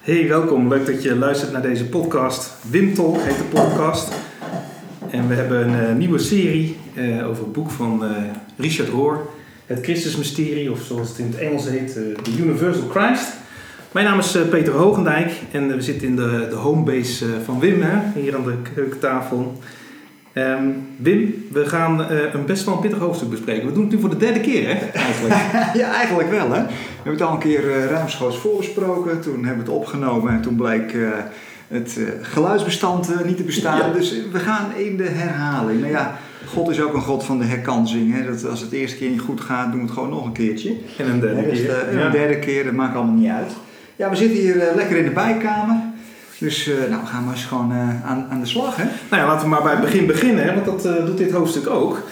Hey, welkom. Leuk dat je luistert naar deze podcast. Wim Talk heet de podcast. En we hebben een uh, nieuwe serie uh, over het boek van uh, Richard Rohr. Het Christusmysterie, of zoals het in het Engels heet, The Universal Christ. Mijn naam is Peter Hogendijk en we zitten in de, de homebase van Wim, hè, hier aan de keukentafel. Um, Wim, we gaan uh, een best wel een pittig hoofdstuk bespreken. We doen het nu voor de derde keer, hè? Eigenlijk. ja, eigenlijk wel, hè? We hebben het al een keer uh, ruimschoots voorbesproken. Toen hebben we het opgenomen en toen bleek uh, het geluidsbestand niet te bestaan. Ja. Dus we gaan in de herhaling. Nou ja, God is ook een God van de herkansing. Hè? Dat als het de eerste keer niet goed gaat, doen we het gewoon nog een keertje. En een derde dus, keer. En een derde keer, dat maakt allemaal niet uit. Ja, we zitten hier lekker in de bijkamer. Dus uh, nou, gaan we eens gewoon uh, aan, aan de slag. Hè? Nou ja, laten we maar bij het begin beginnen, hè, want dat uh, doet dit hoofdstuk ook.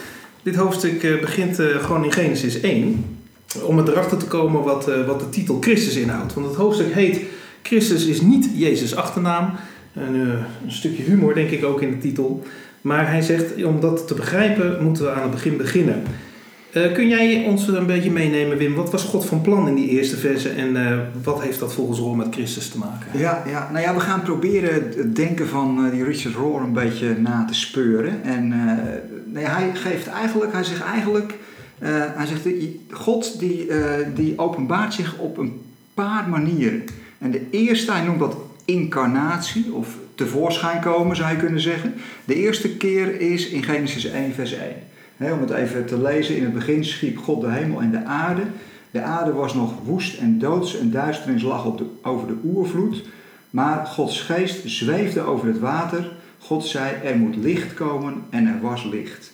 Dit hoofdstuk begint gewoon in Genesis 1. Om erachter te komen wat, wat de titel Christus inhoudt. Want het hoofdstuk heet Christus is niet Jezus' achternaam. Een, een stukje humor denk ik ook in de titel. Maar hij zegt, om dat te begrijpen moeten we aan het begin beginnen. Uh, kun jij ons een beetje meenemen, Wim? Wat was God van plan in die eerste verse en uh, wat heeft dat volgens Rohr met Christus te maken? Ja, ja, nou ja, we gaan proberen het denken van uh, die Richard Rohr een beetje na te speuren. En nee, hij geeft eigenlijk, hij zegt eigenlijk, hij zegt, God die, die openbaart zich op een paar manieren. En de eerste, hij noemt dat incarnatie of tevoorschijn komen zou je kunnen zeggen. De eerste keer is in Genesis 1 vers 1 om het even te lezen, in het begin schiep God de hemel en de aarde. De aarde was nog woest en doods en duisternis lag op de, over de oervloed. Maar Gods geest zweefde over het water. God zei, er moet licht komen en er was licht.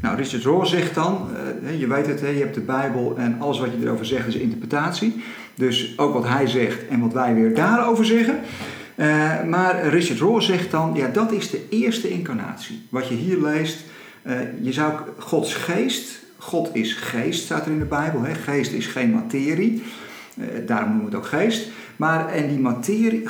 Nou, Richard Rohr zegt dan, uh, je weet het, je hebt de Bijbel en alles wat je erover zegt is interpretatie. Dus ook wat hij zegt en wat wij weer daarover zeggen. Uh, maar Richard Rohr zegt dan, ja, dat is de eerste incarnatie. Wat je hier leest, uh, je zou Gods geest, God is geest, staat er in de Bijbel. Hè? Geest is geen materie, uh, daarom noemen we het ook geest. Maar en die materie,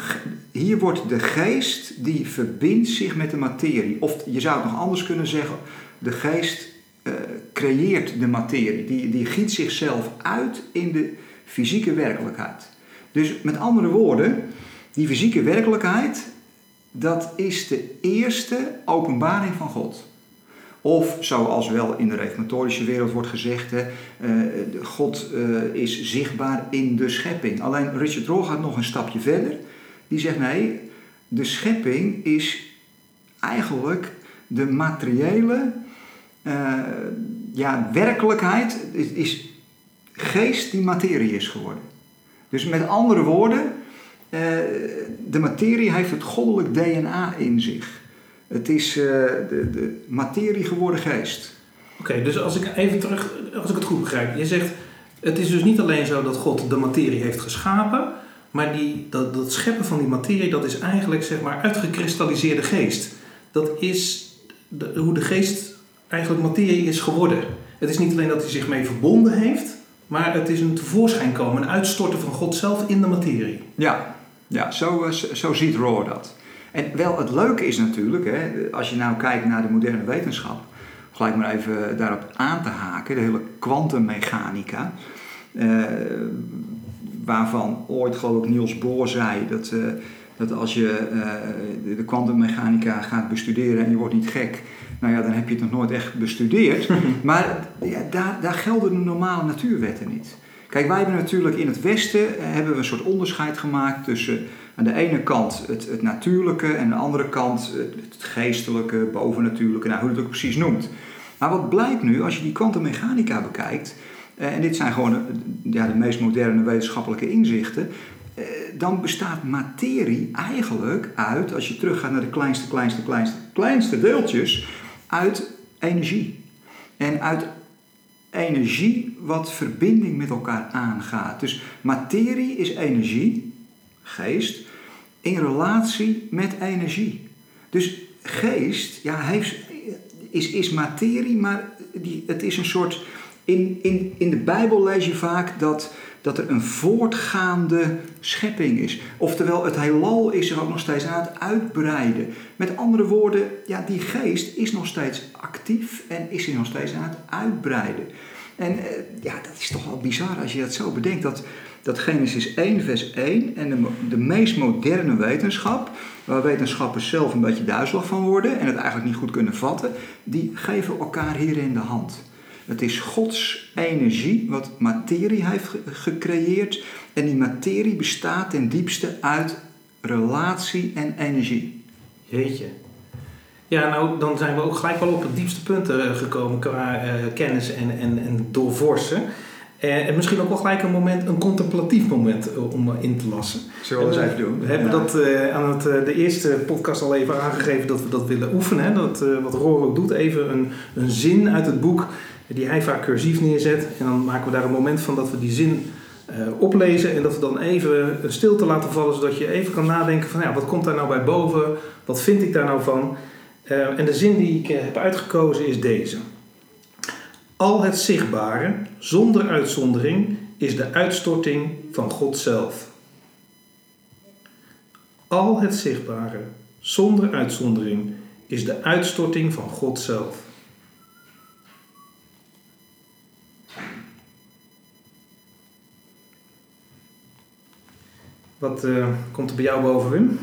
hier wordt de geest die verbindt zich met de materie. Of je zou het nog anders kunnen zeggen, de geest uh, creëert de materie. Die, die giet zichzelf uit in de fysieke werkelijkheid. Dus met andere woorden, die fysieke werkelijkheid, dat is de eerste openbaring van God. Of zoals wel in de reformatorische wereld wordt gezegd, hè, uh, God uh, is zichtbaar in de schepping. Alleen Richard Rohr gaat nog een stapje verder. Die zegt nee, de schepping is eigenlijk de materiële uh, ja, werkelijkheid, is, is geest die materie is geworden. Dus met andere woorden, de materie heeft het goddelijk DNA in zich. Het is uh, de, de materie geworden geest. Oké, okay, dus als ik even terug, als ik het goed begrijp. Je zegt, het is dus niet alleen zo dat God de materie heeft geschapen, maar die, dat, dat scheppen van die materie, dat is eigenlijk zeg maar uitgekristalliseerde geest. Dat is de, hoe de geest eigenlijk materie is geworden. Het is niet alleen dat hij zich mee verbonden heeft, maar het is een tevoorschijn komen, een uitstorten van God zelf in de materie. Ja, ja zo, zo ziet Rohr dat. En wel het leuke is natuurlijk, hè, als je nou kijkt naar de moderne wetenschap, gelijk maar even daarop aan te haken, de hele kwantummechanica. Uh, waarvan ooit geloof ik Niels Bohr zei dat, uh, dat als je uh, de kwantummechanica gaat bestuderen en je wordt niet gek, nou ja, dan heb je het nog nooit echt bestudeerd. maar ja, daar, daar gelden de normale natuurwetten niet. Kijk, wij hebben natuurlijk in het Westen hebben we een soort onderscheid gemaakt tussen aan de ene kant het, het natuurlijke en aan de andere kant het, geestelijke, bovennatuurlijke, nou, hoe je het ook precies noemt. Maar wat blijkt nu, als je die kwantummechanica bekijkt, eh, en dit zijn gewoon ja, de meest moderne wetenschappelijke inzichten, eh, dan bestaat materie eigenlijk uit, als je teruggaat naar de kleinste, kleinste, kleinste, kleinste deeltjes, uit energie. En uit energie wat verbinding met elkaar aangaat. Dus materie is energie, geest, in relatie met energie. Dus geest ja, heeft, is, is materie, maar die, het is een soort. In, in, in de Bijbel lees je vaak dat, dat er een voortgaande schepping is. Oftewel, het heelal is er ook nog steeds aan het uitbreiden. Met andere woorden, ja, die geest is nog steeds actief en is er nog steeds aan het uitbreiden. En eh, ja, dat is toch wel bizar als je dat zo bedenkt. Dat, dat Genesis 1, vers 1 en de, de meest moderne wetenschap, waar wetenschappers zelf een beetje duizelig van worden en het eigenlijk niet goed kunnen vatten, die geven elkaar hierin de hand. Het is Gods energie wat materie heeft gecreëerd. En die materie bestaat ten diepste uit relatie en energie. Jeetje. Ja, nou, dan zijn we ook gelijk wel op het diepste punt eh, gekomen qua uh, kennis en, en, en doorvorsen. Uh, en misschien ook wel gelijk een moment, een contemplatief moment om in te lassen. Zullen we dat eens even doen? We hebben dat aan het, de eerste podcast al even aangegeven dat we dat willen oefenen. Hè? Dat, wat Roor ook doet, even een, een zin uit het boek die hij vaak cursief neerzet. En dan maken we daar een moment van dat we die zin oplezen en dat we dan even een stilte laten vallen, zodat je even kan nadenken van ja, wat komt daar nou bij boven? Wat vind ik daar nou van? Uh, en de zin die ik heb uitgekozen is deze. Al het zichtbare, zonder uitzondering, is de uitstorting van God zelf. Al het zichtbare, zonder uitzondering, is de uitstorting van God zelf. Wat uh, komt er bij jou boven, Wim?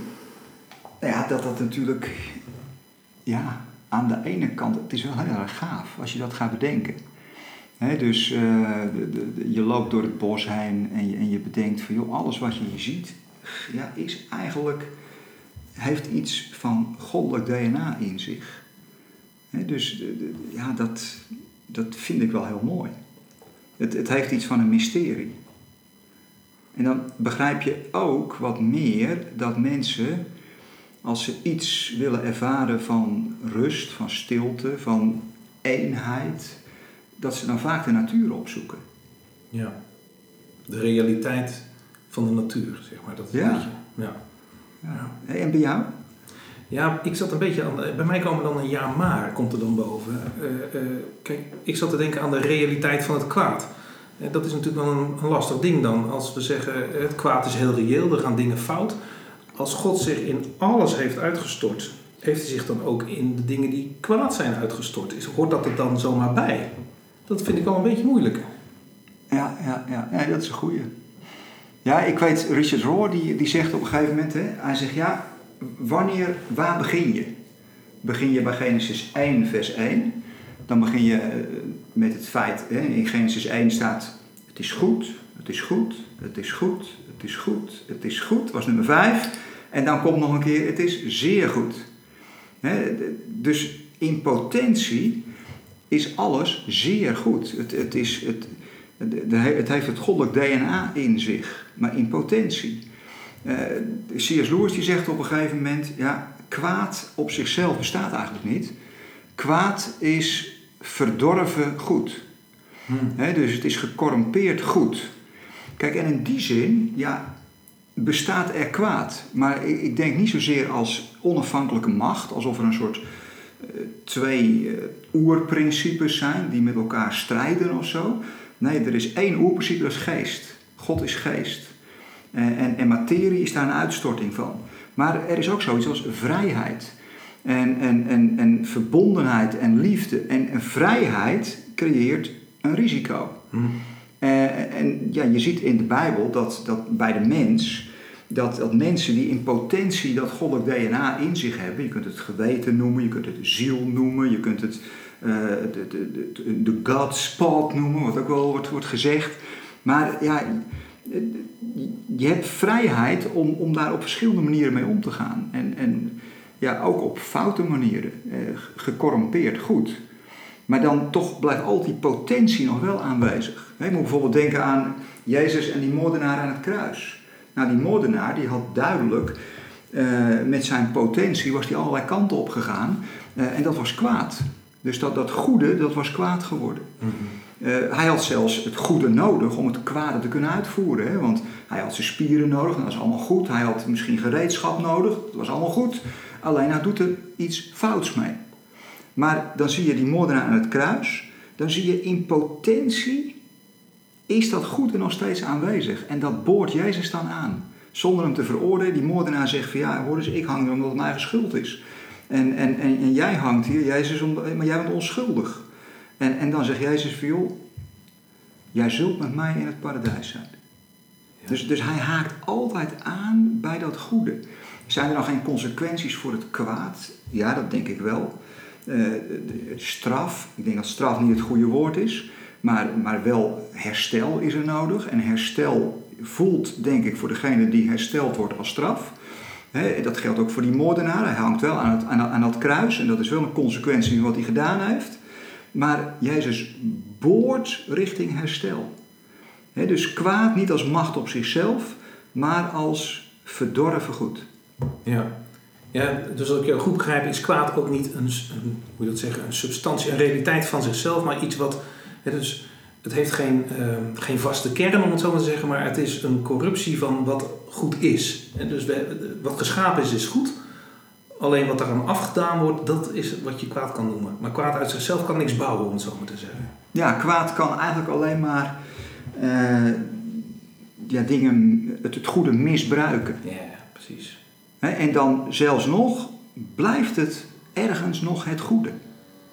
Ja, dat dat natuurlijk ja, aan de ene kant, het is wel heel erg gaaf als je dat gaat bedenken. dus uh, de, de, je loopt door het bos heen en je, en je bedenkt van joh, alles wat je hier ziet, ja, is eigenlijk, heeft iets van goddelijk DNA in zich. dus ja, dat, dat vind ik wel heel mooi. Het, het heeft iets van een mysterie. En dan begrijp je ook wat meer dat mensen als ze iets willen ervaren van rust, van stilte, van eenheid, dat ze dan vaak de natuur opzoeken. Ja, de realiteit van de natuur, zeg maar. Dat ja. Beetje, ja. ja. En bij jou? Ja, ik zat een beetje aan. Bij mij komen dan een ja maar, komt er dan boven. Uh, uh, kijk, ik zat te denken aan de realiteit van het kwaad. Uh, dat is natuurlijk wel een, een, lastig ding dan. Als we zeggen het kwaad is heel reëel, er gaan dingen fout als God zich in alles heeft uitgestort, heeft hij zich dan ook in de dingen die kwaad zijn uitgestort? Is, hoort dat er dan zomaar bij? Dat vind ik wel een beetje moeilijk. Ja, ja, ja. ja dat is een goeie. Ja, ik weet, Richard Rohr die, die zegt op een gegeven moment, hè, hij zegt ja, wanneer, waar begin je? Begin je bij Genesis 1 vers 1, dan begin je eh, met het feit, hè, in Genesis 1 staat, het is goed, het is goed, het is goed, het is goed, het is goed, was nummer 5. En dan komt nog een keer, het is zeer goed. dus in potentie is alles zeer goed. Het, het, is, het, het heeft het goddelijk DNA in zich, maar in potentie. Uh, C.S. Lewis die zegt op een gegeven moment, ja, kwaad op zichzelf bestaat eigenlijk niet. Kwaad is verdorven goed. Hmm. dus het is gecorrumpeerd goed. Kijk, en in die zin, ja, bestaat er kwaad. Maar ik, ik denk niet zozeer als onafhankelijke macht, alsof er een soort uh, twee uh, oerprincipes zijn die met elkaar strijden of zo. Nee, er is één oerprincipe, dat is geest. God is geest. En, en, en materie is daar een uitstorting van. Maar er is ook zoiets als vrijheid. En, en, en, en verbondenheid en liefde. En, en vrijheid creëert een risico. Hmm. Uh, en ja, je ziet in de Bijbel dat, dat bij de mens, dat, dat mensen die in potentie dat goddelijk DNA in zich hebben, je kunt het geweten noemen, je kunt het ziel noemen, je kunt het uh, de, de, de, de God spot noemen, wat ook wel wordt, wordt gezegd. Maar ja, je hebt vrijheid om, om daar op verschillende manieren mee om te gaan. En, en ja, ook op foute manieren, eh, gecorrumpeerd goed. Maar dan toch blijft al die potentie nog wel aanwezig. Je moet bijvoorbeeld denken aan Jezus en die moordenaar aan het kruis. Nou, die moordenaar die had duidelijk, uh, met zijn potentie was hij allerlei kanten op gegaan. Uh, en dat was kwaad. Dus dat, dat goede, dat was kwaad geworden. Mm hij had zelfs het goede nodig om het kwade te kunnen uitvoeren. Hè? Want hij had zijn spieren nodig, dat was allemaal goed. Hij had misschien gereedschap nodig, dat was allemaal goed. Alleen hij doet er iets fouts mee. Maar dan zie je die moordenaar aan het kruis. Dan zie je in potentie is dat goede nog steeds aanwezig. En dat boort Jezus dan aan. Zonder hem te veroordelen. Die moordenaar zegt van ja, hoor eens, ik hang er omdat het mijn eigen schuld is. En, en, en, en jij hangt hier, Jezus, omdat, maar jij bent onschuldig. En, en dan zegt Jezus van joh, jij zult met mij in het paradijs zijn. Dus, dus hij haakt altijd aan bij dat goede. Zijn er dan geen consequenties voor het kwaad? Ja, dat denk ik wel. Uh, straf, ik denk dat straf niet het goede woord is, maar, maar wel herstel is er nodig. En herstel voelt, denk ik, voor degene die hersteld wordt als straf. dat geldt ook voor die moordenaar. Hij hangt wel aan, het, aan dat kruis en dat is wel een consequentie van wat hij gedaan heeft. Maar Jezus boort richting herstel. dus kwaad niet als macht op zichzelf, maar als verdorven goed. Ja. Ja, dus als ik jou goed begrijp, is kwaad ook niet een, een hoe je dat zeggen, een substantie, een realiteit van zichzelf, maar iets wat. dus het heeft geen, ehm, geen vaste kern, om het zo maar te zeggen, maar het is een corruptie van wat goed is. En dus wat geschapen is, is goed. Alleen wat eraan afgedaan wordt, dat is wat je kwaad kan noemen. Maar kwaad uit zichzelf kan niks bouwen, om het zo maar te zeggen. Ja, kwaad kan eigenlijk alleen maar uh, ja, dingen, het, het goede misbruiken. Ja, precies. En dan zelfs nog blijft het ergens nog het goede.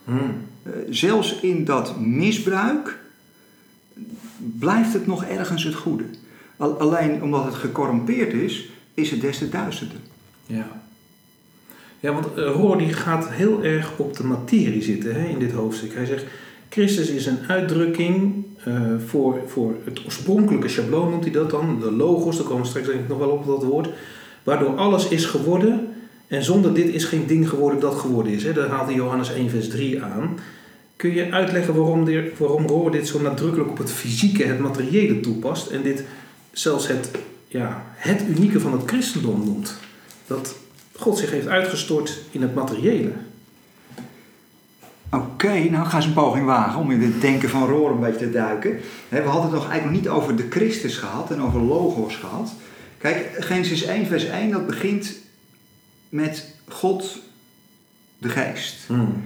Hmm. Uh, zelfs in dat misbruik blijft het nog ergens het goede. Alleen omdat het gecorrumpeerd is, is het des te duisterder. Ja. Ja, want Roor die gaat heel erg op de materie zitten hè, in dit hoofdstuk. Hij zegt, Christus is een uitdrukking uh, voor, voor het oorspronkelijke schabloon, noemt hij dat dan. De logos, daar komen we straks denk ik nog wel op dat woord. Waardoor alles is geworden. En zonder dit is geen ding geworden dat geworden is. Hè. Hij Johannes 1 vers 3 aan. Kun je uitleggen waarom, de, waarom Roor dit zo nadrukkelijk op het fysieke, het materiële toepast. En dit zelfs het, ja, het unieke van het christendom noemt. Dat God zich heeft uitgestort in het materiële. Oké, nou ga eens een poging wagen om in het denken van Roor een beetje te duiken. We hadden het nog eigenlijk nog niet over de Christus gehad en over logos gehad. Kijk, Genesis 1 vers 1, dat begint met God de geest. Hmm.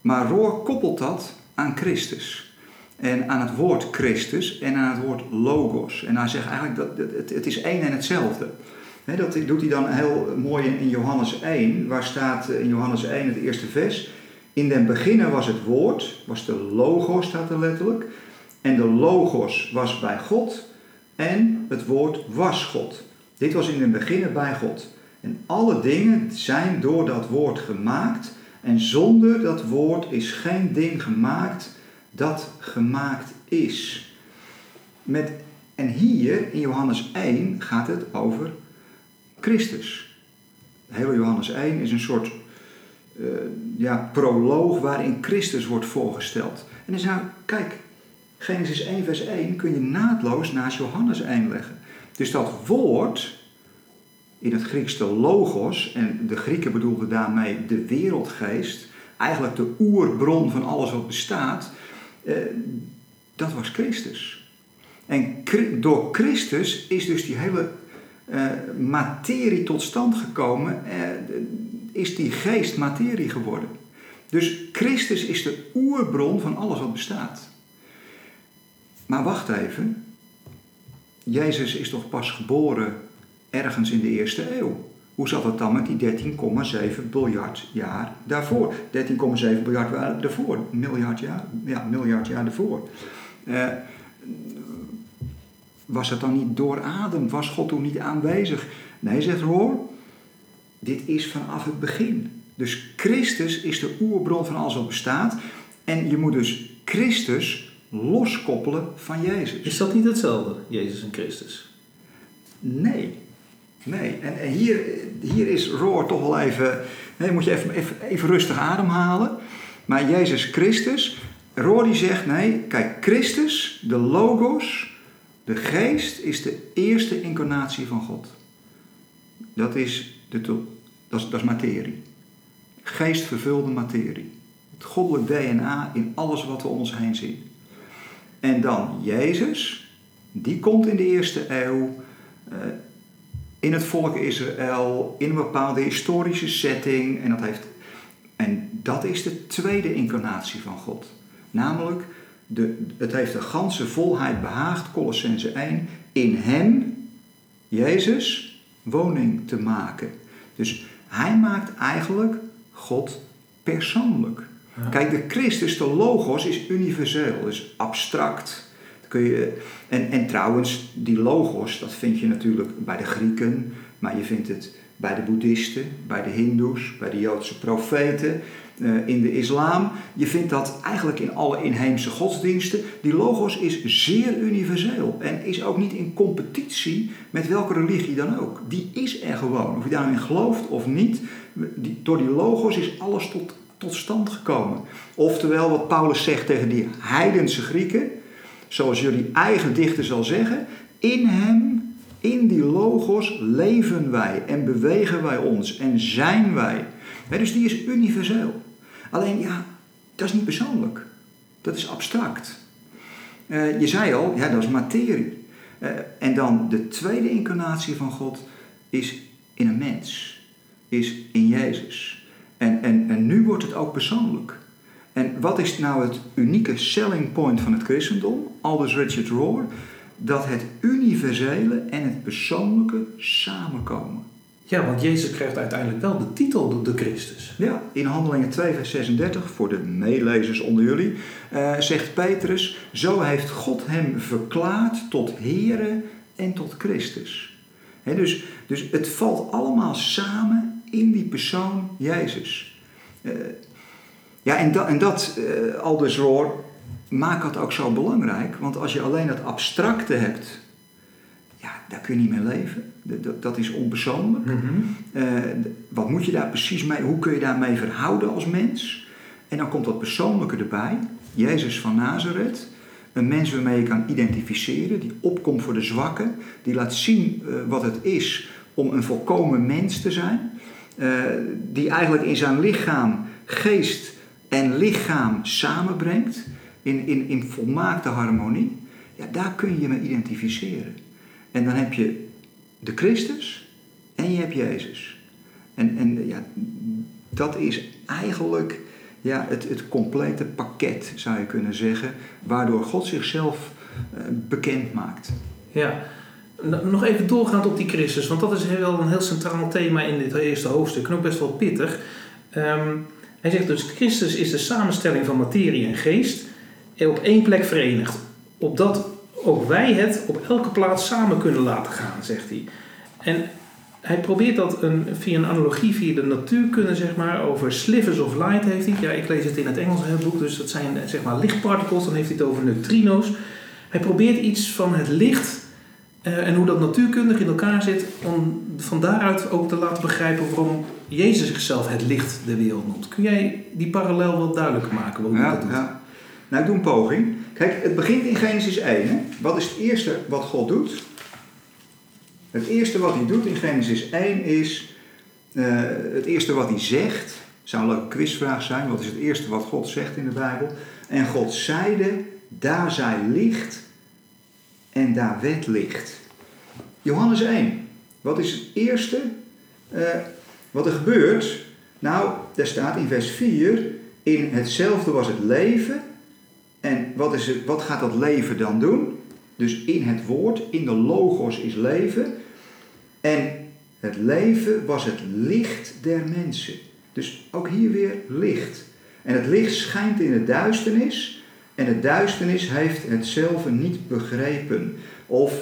Maar Roor koppelt dat aan Christus. En aan het woord Christus en aan het woord logos. En hij zegt eigenlijk dat het, het is één en hetzelfde. dat doet hij dan heel mooi in Johannes 1, waar staat in Johannes 1 het eerste vers. In den beginnen was het woord, was de logos staat er letterlijk. En de logos was bij God en het woord was God. Dit was in den beginnen bij God. En alle dingen zijn door dat woord gemaakt. En zonder dat woord is geen ding gemaakt dat gemaakt is. Met, en hier in Johannes 1 gaat het over Christus. De hele Johannes 1 is een soort uh, ja, proloog waarin Christus wordt voorgesteld. En dan zou, kijk, Genesis 1 vers 1 kun je naadloos naast Johannes 1 leggen. Dus dat woord, in het Grieks de logos, en de Grieken bedoelden daarmee de wereldgeest, eigenlijk de oerbron van alles wat bestaat, uh, dat was Christus. En door Christus is dus die hele uh, materie tot stand gekomen is die geest materie geworden. Dus Christus is de oerbron van alles wat bestaat. Maar wacht even. Jezus is toch pas geboren ergens in de eerste eeuw? Hoe zat het dan met die 13,7 miljard jaar daarvoor? 13,7 miljard jaar daarvoor. Miljard jaar, ja, miljard jaar daarvoor. Uh, was het dan niet doorademd? Was God toen niet aanwezig? Nee, zegt hoor. Dit is vanaf het begin. Dus Christus is de oerbron van alles wat bestaat. En je moet dus Christus loskoppelen van Jezus. Is dat niet hetzelfde, Jezus en Christus? Nee. Nee. En, en hier, hier is Roor toch wel even... Nee, moet je even, even, even rustig ademhalen. Maar Jezus Christus... Roor die zegt, nee, kijk, Christus, de Logos, de Geest, is de eerste incarnatie van God. Dat is de, dat, is, dat is materie. Geestvervulde materie. Het goddelijk DNA in alles wat we om ons heen zien. En dan Jezus, die komt in de eerste eeuw uh, in het volk Israël, in een bepaalde historische setting. En dat, heeft, en dat is de tweede incarnatie van God. Namelijk, de, het heeft de ganse volheid behaagd, Colossense 1, in Hem, Jezus, woning te maken. Dus hij maakt eigenlijk God persoonlijk. Kijk, de Christus, de logos, is universeel, is abstract. Kun je, en, en trouwens, die logos, dat vind je natuurlijk bij de Grieken, maar je vindt het bij de boeddhisten, bij de hindoes, bij de Joodse profeten, eh, in de islam. Je vindt dat eigenlijk in alle inheemse godsdiensten. Die logos is zeer universeel en is ook niet in competitie met welke religie dan ook. Die is er gewoon. Of je daarin gelooft of niet, door die logos is alles tot, tot stand gekomen. Oftewel wat Paulus zegt tegen die heidense Grieken, zoals jullie eigen dichter zal zeggen, in hem in die logos leven wij en bewegen wij ons en zijn wij. dus die is universeel. Alleen ja, dat is niet persoonlijk. Dat is abstract. Uh, je zei al, ja, dat is materie. Uh, en dan de tweede incarnatie van God is in een mens, is in Jezus. En, en, en nu wordt het ook persoonlijk. En wat is nou het unieke selling point van het christendom? Aldous Richard Rohr dat het universele en het persoonlijke samenkomen. Ja, want Jezus krijgt uiteindelijk wel de titel de Christus. Ja, in Handelingen 2, vers 36, voor de meelezers onder jullie, uh, zegt Petrus: Zo heeft God hem verklaard tot Here en tot Christus. dus, dus het valt allemaal samen in die persoon Jezus. Uh, ja, en, dat, en dat uh, Aldous Roar maak dat ook zo belangrijk. Want als je alleen het abstracte hebt, ja, daar kun je niet mee leven. Dat, dat is onpersoonlijk. Mhm. Eh, wat moet je daar precies mee, hoe kun je daarmee verhouden als mens? En dan komt dat persoonlijke erbij. Jezus van Nazareth. Een mens waarmee je kan identificeren, die opkomt voor de zwakken, die laat zien wat het is om een volkomen mens te zijn, uh, die eigenlijk in zijn lichaam, geest en lichaam samenbrengt in, in, in volmaakte harmonie, ja, daar kun je je mee identificeren. En dan heb je de Christus en je hebt Jezus. En, en ja, dat is eigenlijk ja, het, het complete pakket, zou je kunnen zeggen, waardoor God zichzelf uh, bekend maakt. Ja, nog even doorgaand op die Christus, want dat is wel een heel centraal thema in dit eerste hoofdstuk en ook best wel pittig. Um, hij zegt dus: Christus is de samenstelling van materie en geest op één plek verenigd. Opdat ook wij het op elke plaats samen kunnen laten gaan, zegt hij. En hij probeert dat een, via een analogie, via de natuurkunde, zeg maar, over slivers of light heeft hij. Ja, ik lees het in het Engels heel boek, dus dat zijn zeg maar lichtpartikels, dan heeft hij het over neutrino's. Hij probeert iets van het licht en hoe dat natuurkundig in elkaar zit, om van daaruit ook te laten begrijpen waarom Jezus zichzelf het licht der wereld noemt. Kun jij die parallel wat duidelijker maken? Waarom ja, dat doet? Ja. Nou, ik doe een poging. Kijk, het begint in Genesis 1. Hè? Wat is het eerste wat God doet? Het eerste wat hij doet in Genesis 1 is... Uh, het eerste wat hij zegt... zou een leuke quizvraag zijn. Wat is het eerste wat God zegt in de Bijbel? En God zeide, daar zij licht en daar werd licht. Johannes 1. Wat is het eerste uh, wat er gebeurt? Nou, daar staat in vers 4... In hetzelfde was het leven en wat, is het, wat gaat dat leven dan doen? Dus in het woord, in de logos is leven. En het leven was het licht der mensen. Dus ook hier weer licht. En het licht schijnt in de duisternis. En de duisternis heeft hetzelfde niet begrepen. Of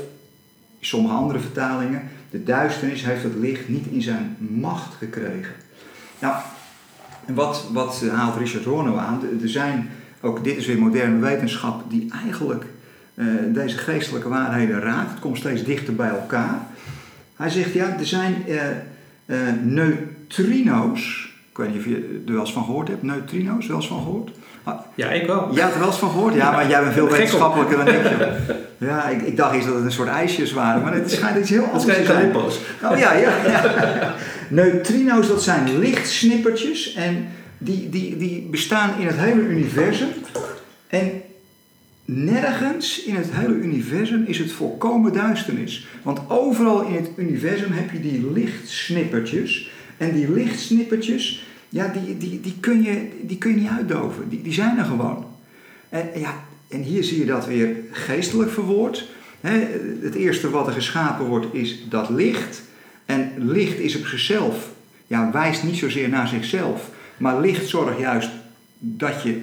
sommige andere vertalingen, de duisternis heeft het licht niet in zijn macht gekregen. Nou, wat, wat haalt Richard Horno aan? Er zijn ook dit is weer moderne wetenschap die eigenlijk uh, deze geestelijke waarheden raakt. Het komt steeds dichter bij elkaar. Hij zegt, ja, er zijn uh, uh, neutrino's. Ik weet niet of je er wel eens van gehoord hebt. Neutrino's, wel eens van gehoord? Ah, ja, ik wel. Jij hebt er wel eens van gehoord? Ja, maar jij bent veel wetenschappelijker dan ik. Ja, ik, ik dacht eens dat het een soort ijsjes waren, maar het schijnt iets heel anders te zijn. Oh ja, ja, ja. Neutrino's, dat zijn lichtsnippertjes en die, die, die bestaan in het hele universum. En nergens in het hele universum is het volkomen duisternis. Want overal in het universum heb je die lichtsnippertjes. En die lichtsnippertjes, ja, die, die, die, kun, je, die kun je niet uitdoven. Die, die zijn er gewoon. En, ja, en hier zie je dat weer geestelijk verwoord. het eerste wat er geschapen wordt is dat licht. En licht is op zichzelf, ja, wijst niet zozeer naar zichzelf, maar licht zorgt juist dat je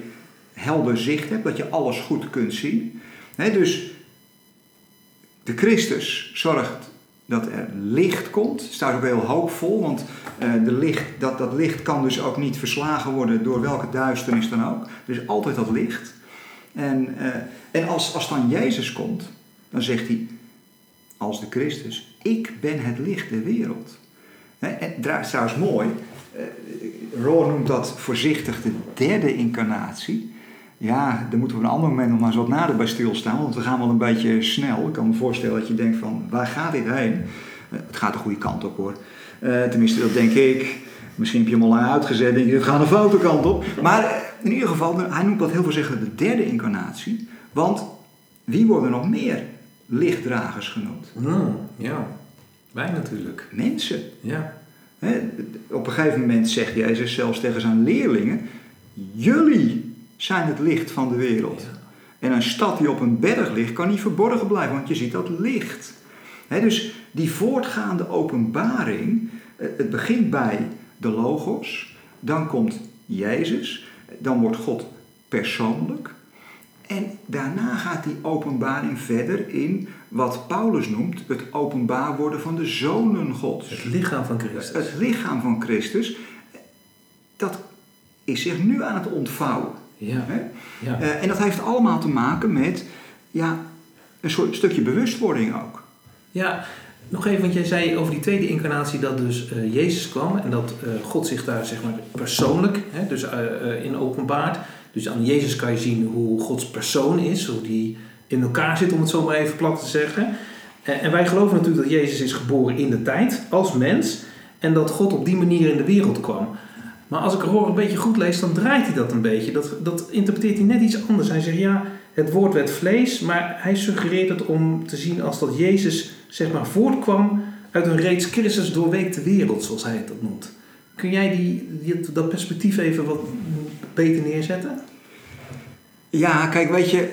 helder zicht hebt, dat je alles goed kunt zien. dus de Christus zorgt dat er licht komt. Het staat ook heel hoopvol, want uh, de licht, dat, dat licht kan dus ook niet verslagen worden door welke duisternis dan ook. Er is altijd dat licht. En, uh, en als, als dan Jezus komt, dan zegt hij, als de Christus, ik ben het licht der wereld. En dat is trouwens mooi, uh, Roor noemt dat voorzichtig de derde incarnatie. Ja, daar moeten we op een ander moment nog maar eens wat nader bij stilstaan, want we gaan wel een beetje snel. Ik kan me voorstellen dat je denkt van, waar gaat dit heen? Het gaat de goede kant op hoor. Uh, tenminste, dat denk ik. Misschien heb je hem al uitgezet, denk je, het gaat een foute kant op. Maar in ieder geval, hij noemt dat heel voorzichtig de derde incarnatie. Want wie worden nog meer lichtdragers genoemd? Mm, ja, wij natuurlijk. Mensen. Ja. He, op een gegeven moment zegt Jezus zelfs tegen zijn leerlingen: Jullie zijn het licht van de wereld. Ja. En een stad die op een berg ligt, kan niet verborgen blijven, want je ziet dat licht. He, dus die voortgaande openbaring, het begint bij de Logos, dan komt Jezus, dan wordt God persoonlijk. En daarna gaat die openbaring verder in wat Paulus noemt het openbaar worden van de zonen Gods. Het lichaam van Christus. Het lichaam van Christus, dat is zich nu aan het ontvouwen. Ja. ja. Uh, en dat heeft allemaal te maken met ja, een soort stukje bewustwording ook. Ja, nog even, want jij zei over die tweede incarnatie dat dus uh, Jezus kwam en dat uh, God zich daar zeg maar persoonlijk, hè, dus in openbaart. Dus aan Jezus kan je zien hoe Gods persoon is, hoe die in elkaar zit, om het zo maar even plat te zeggen. En wij geloven natuurlijk dat Jezus is geboren in de tijd, als mens, en dat God op die manier in de wereld kwam. Maar als ik Roor een beetje goed lees, dan draait hij dat een beetje. Dat, dat interpreteert hij net iets anders. Hij zegt ja, het woord werd vlees, maar hij suggereert het om te zien als dat Jezus zeg maar voortkwam uit een reeds Christus doorweekte wereld, zoals hij het noemt. Kun jij die, dat perspectief even wat beter neerzetten? Ja, kijk, weet je,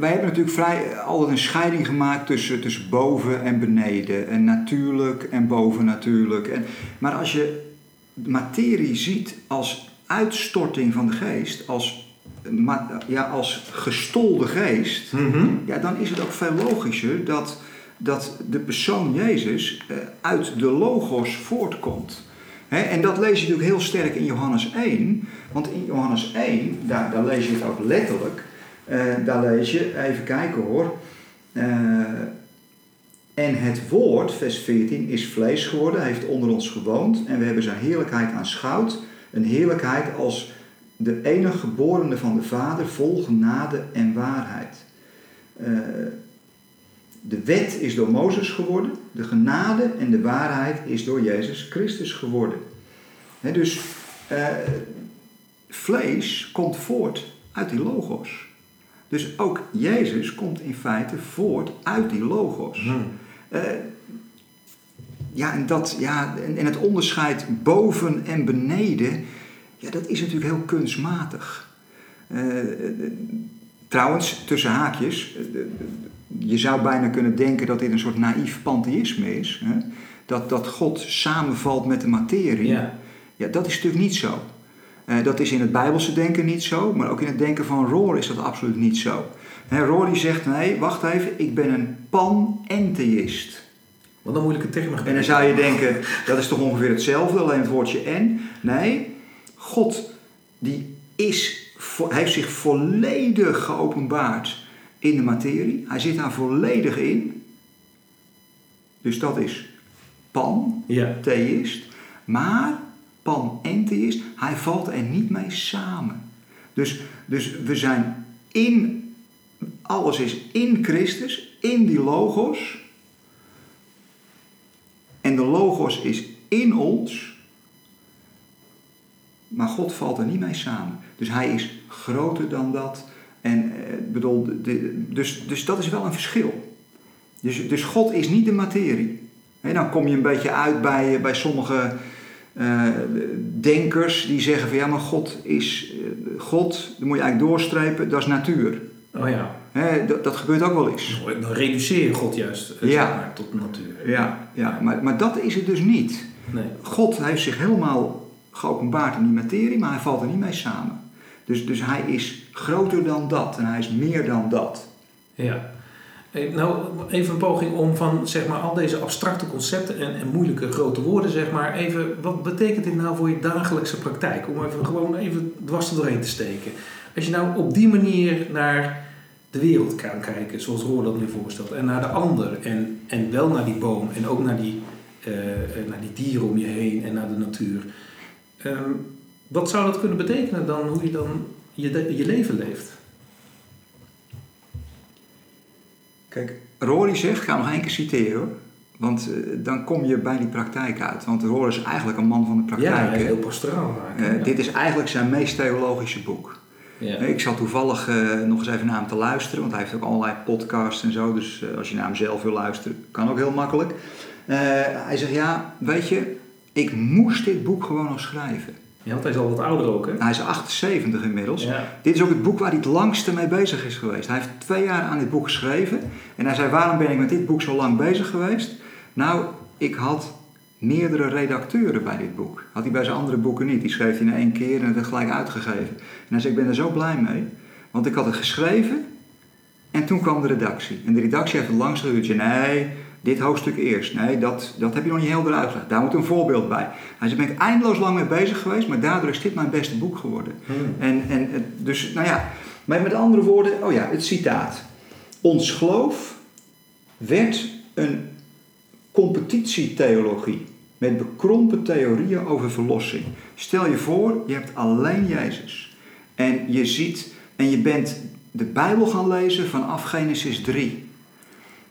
wij hebben natuurlijk vrij altijd een scheiding gemaakt tussen, tussen boven en beneden. En natuurlijk en boven natuurlijk. En, maar als je materie ziet als uitstorting van de geest, als, ja, als gestolde geest, mm-hmm. ja, dan is het ook veel logischer dat, dat de persoon Jezus uit de logos voortkomt. He, en dat lees je natuurlijk heel sterk in Johannes 1. Want in Johannes 1, daar, daar lees je het ook letterlijk. Uh, daar lees je, even kijken hoor. Uh, en het woord, vers 14, is vlees geworden, heeft onder ons gewoond. En we hebben zijn heerlijkheid aanschouwd. Een heerlijkheid als de enige geborene van de Vader, vol genade en waarheid. Uh, de wet is door Mozes geworden, de genade en de waarheid is door Jezus Christus geworden. Dus uh, vlees komt voort uit die logos. Dus ook Jezus komt in feite voort uit die logos. Hmm. Uh, ja, en, dat, ja, en, en het onderscheid boven en beneden, ja, dat is natuurlijk heel kunstmatig. Uh, trouwens, tussen haakjes, je zou bijna kunnen denken dat dit een soort naïef pantheïsme is. Hè? Dat, dat God samenvalt met de materie. Ja. ja dat is natuurlijk niet zo. Uh, dat is in het Bijbelse denken niet zo, maar ook in het denken van Rohr is dat absoluut niet zo. He, die zegt, nee, wacht even, ik ben een panentheïst. Wat een moeilijke term. En dan zou je denken, dat is toch ongeveer hetzelfde, alleen het woordje en. Nee, God die is, hij heeft zich volledig geopenbaard in de materie. Hij zit daar volledig in. Dus dat is pan-theïst. Ja. Maar pan-entheïst, hij valt er niet mee samen. Dus, dus we zijn in, alles is in Christus, in die logos. En de logos is in ons. Maar God valt er niet mee samen. Dus hij is groter dan dat. En bedoel, de, dus, dus dat is wel een verschil. Dus, dus God is niet de materie. En dan kom je een beetje uit bij, bij sommige uh, denkers die zeggen van ja, maar God is uh, God, dan moet je eigenlijk doorstrepen, dat is natuur. Oh ja. He, dat, dat, gebeurt ook wel eens. Dan reduceer je God juist ja. zeg maar, tot natuur. Ja, ja. Maar, maar dat is het dus niet. Nee. God heeft zich helemaal geopenbaard in die materie, maar hij valt er niet mee samen. Dus, dus hij is groter dan dat en hij is meer dan dat. Ja. Eh, Nou, even een poging om van zeg maar, al deze abstracte concepten en, en moeilijke grote woorden, zeg maar, even, wat betekent dit nou voor je dagelijkse praktijk? Om even gewoon even dwars er doorheen te steken. Als je nou op die manier naar de wereld kan kijken, zoals Roor dat nu voorstelt, en naar de ander, en, en wel naar die boom, en ook naar die, eh, eh, naar die dieren om je heen en naar de natuur. Ehm, wat zou dat kunnen betekenen dan, hoe je dan je, je leven leeft? Kijk, Rory zegt, ga nog één keer citeren hoor. Want eh, dan kom je bij die praktijk uit. Want Rory is eigenlijk een man van de Ja, praktijk. hè. heel pastoraal ja. Dit is eigenlijk zijn meest theologische boek. Ja. Ik zat toevallig eh, nog eens even naar hem te luisteren, want hij heeft ook allerlei podcasts en zo. Dus eh, als je naar hem zelf wil luisteren, kan ook heel makkelijk. Eh, hij zegt, ja, weet je, ik moest dit boek gewoon nog schrijven. Ja, want hij is al wat ouder ook, hè? Hij is 78 inmiddels. Ja. Dit is ook het boek waar hij het langste mee bezig is geweest. Hij heeft twee jaar aan dit boek geschreven. En hij zei, waarom ben ik met dit boek zo lang bezig geweest? Nou, ik had meerdere redacteuren bij dit boek. Had hij bij zijn andere boeken niet. Die schreef hij in één keer en het werd gelijk uitgegeven. En hij zei, ik ben er zo blij mee. Want ik had het geschreven en toen kwam de redactie. En de redactie heeft het langst geduurd. Zei, Nee, dit hoofdstuk eerst. Nee, dat, dat heb je nog niet helder uitgelegd. Daar moet een voorbeeld bij. Hij zei, ben ik eindeloos lang mee bezig geweest, maar daardoor is dit mijn beste boek geworden. Hmm. En, en het- dus, nou ja, maar met andere woorden, oh ja, het citaat. Ons geloof werd een competitietheologie met bekrompen theorieën over verlossing. Stel je voor, je hebt alleen Jezus. En je ziet, en je bent de Bijbel gaan lezen vanaf Genesis 3.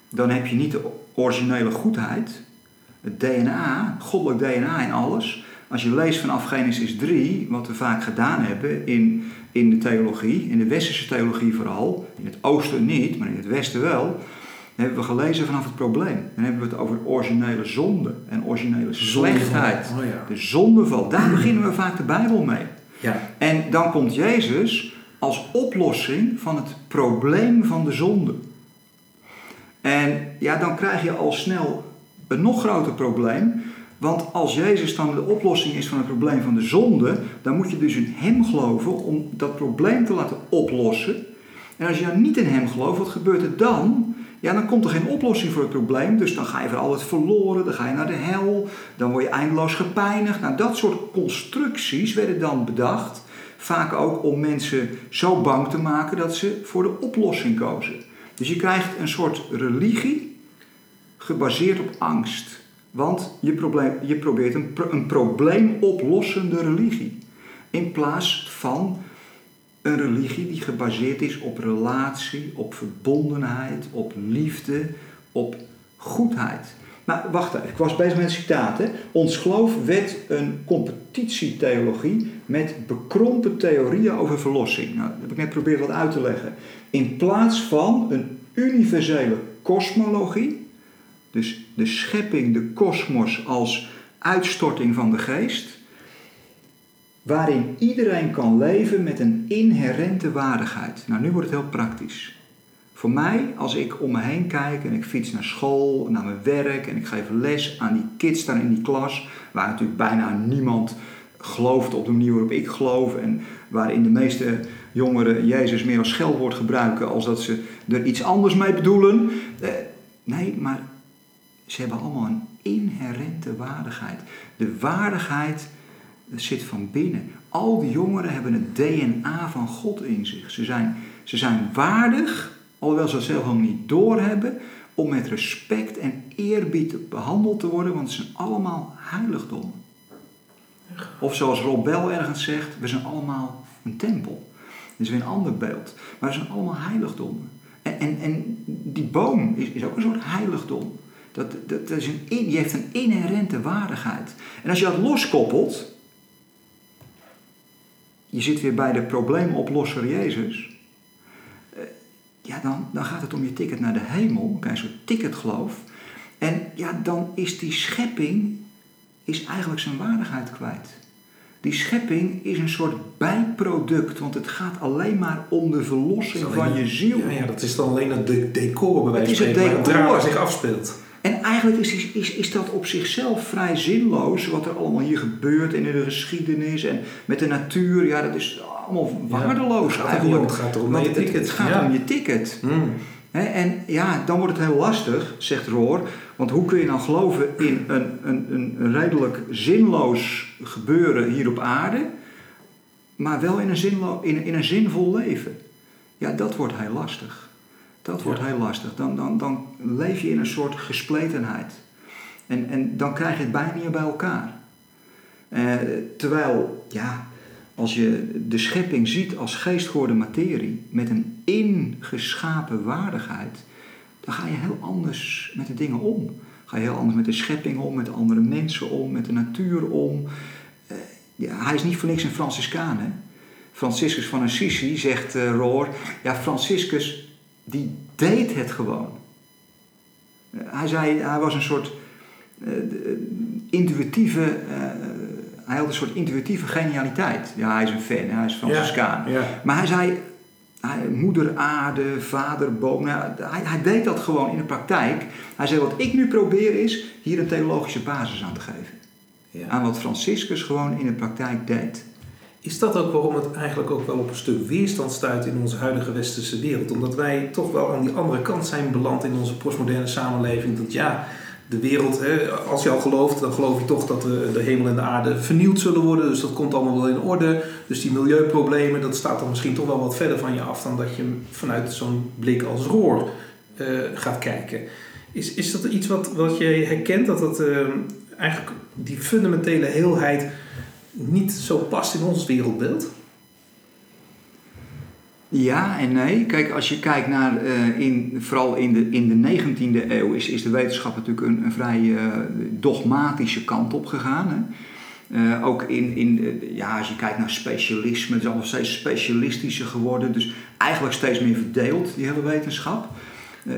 Dan heb je niet de originele goedheid, het DNA, goddelijk DNA en alles. Als je leest vanaf Genesis 3, wat we vaak gedaan hebben in, in de theologie, in de westerse theologie vooral, in het oosten niet, maar in het westen wel, hebben we gelezen vanaf het probleem. Dan hebben we het over originele zonde en originele slechtheid. Oh ja. De zondeval, daar beginnen we vaak de Bijbel mee. Ja. En dan komt Jezus als oplossing van het probleem van de zonde. En ja, dan krijg je al snel een nog groter probleem. Want als Jezus dan de oplossing is van het probleem van de zonde, dan moet je dus in Hem geloven om dat probleem te laten oplossen. En als je dan niet in Hem gelooft, wat gebeurt er dan? Ja, dan komt er geen oplossing voor het probleem. Dus dan ga je voor altijd verloren, dan ga je naar de hel, dan word je eindeloos gepijnigd. Nou, dat soort constructies werden dan bedacht. Vaak ook om mensen zo bang te maken dat ze voor de oplossing kozen. Dus je krijgt een soort religie gebaseerd op angst. Want je, probleem, je probeert een, pro- een probleemoplossende religie. In plaats van een religie die gebaseerd is op relatie, op verbondenheid, op liefde, op goedheid. Maar wacht even, ik was bezig met een citaat. Hè? Ons geloof werd een competitietheologie met bekrompen theorieën over verlossing. Nou, dat heb ik net geprobeerd wat uit te leggen. In plaats van een universele kosmologie, dus de schepping, de kosmos als uitstorting van de geest, waarin iedereen kan leven met een inherente waardigheid. Nou, nu wordt het heel praktisch. Voor mij, als ik om me heen kijk en ik fiets naar school, naar mijn werk en ik geef les aan die kids daar in die klas, waar natuurlijk bijna niemand gelooft op de manier waarop ik geloof en waarin de meeste jongeren Jezus meer als scheldwoord gebruiken als dat ze er iets anders mee bedoelen. Eh, nee, maar ze hebben allemaal een inherente waardigheid. De waardigheid zit van binnen. Al die jongeren hebben het DNA van God in zich. Ze zijn, ze zijn waardig, alhoewel ze het zelf ook niet doorhebben, om met respect en eerbied behandeld te worden, want het zijn allemaal heiligdommen. Of zoals Rob ergens zegt, we zijn allemaal een tempel. Dat is weer een ander beeld. Maar we zijn allemaal heiligdommen. En, en, die boom is, is ook een soort heiligdom. Dat, dat, dat is een, die heeft een inherente waardigheid. En als je dat loskoppelt, je zit weer bij de probleemoplosser Jezus. eh, Ja, dan, dan gaat het om je ticket naar de hemel. Een soort ticketgeloof. En ja, dan is die schepping is eigenlijk zijn waardigheid kwijt. Die schepping is een soort bijproduct, want het gaat alleen maar om de verlossing van je ziel. Ja, ja, dat is dan alleen het de- decor bij wijze van het spreken, waar het decor. zich afspeelt. En eigenlijk is, is, is, dat op zichzelf vrij zinloos, wat er allemaal hier gebeurt en in de geschiedenis en met de natuur. Ja, dat is allemaal waardeloos het eigenlijk. het gaat Want je ticket, het gaat ja. om je ticket. En ja, dan wordt het heel lastig, zegt Roor. Want hoe kun je nou geloven in een, een, een redelijk zinloos gebeuren hier op aarde, maar wel in een, zinlo in, in een zinvol leven? Ja, dat wordt heel lastig. Dat wordt heel lastig. Dan, dan, dan leef je in een soort gespletenheid. En, en dan krijg je het bijna niet bij elkaar. Uh, terwijl, ja, als je de schepping ziet als geestgeworden materie met een ingeschapen waardigheid, dan ga je heel anders met de dingen om. Ga je heel anders met de schepping om, met andere mensen om, met de natuur om. Uh, ja, hij is niet voor niks een Franciscaan. Hè? Franciscus van Assisi zegt uh, Roor, ja, Franciscus die deed het gewoon. Uh, hij zei, hij was een soort intuïtieve hij had een soort intuïtieve genialiteit. Ja, hij is een fan, hij is Franciscaan. Ja, Maar hij zei, hij, moeder aarde, vader boom. Nou, hij, hij deed dat gewoon in de praktijk. Hij zei, wat ik nu probeer is hier een theologische basis aan te geven. Ja. Aan wat Franciscus gewoon in de praktijk deed. Is dat ook waarom het eigenlijk ook wel op een stuk weerstand stuit in onze huidige westerse wereld? Omdat wij toch wel aan die andere kant zijn beland in onze postmoderne samenleving. Dat ja, de wereld, hè, als je al gelooft, dan geloof je toch dat de, hemel en de aarde vernieuwd zullen worden. Dus dat komt allemaal wel in orde. Dus die milieuproblemen, dat staat dan misschien toch wel wat verder van je af dan dat je vanuit zo'n blik als roor uh, gaat kijken. Is, is dat iets wat, wat je herkent, dat dat uh, eigenlijk die fundamentele heelheid niet zo past in ons wereldbeeld? Ja en nee. Kijk, als je kijkt naar, uh, in, vooral in de, in de 19e eeuw, is, is de wetenschap natuurlijk een, een vrij uh, dogmatische kant op gegaan. Hè? Uh, ook in, in ja, als je kijkt naar specialisme, het is allemaal steeds specialistischer geworden. Dus eigenlijk steeds meer verdeeld, die hele wetenschap.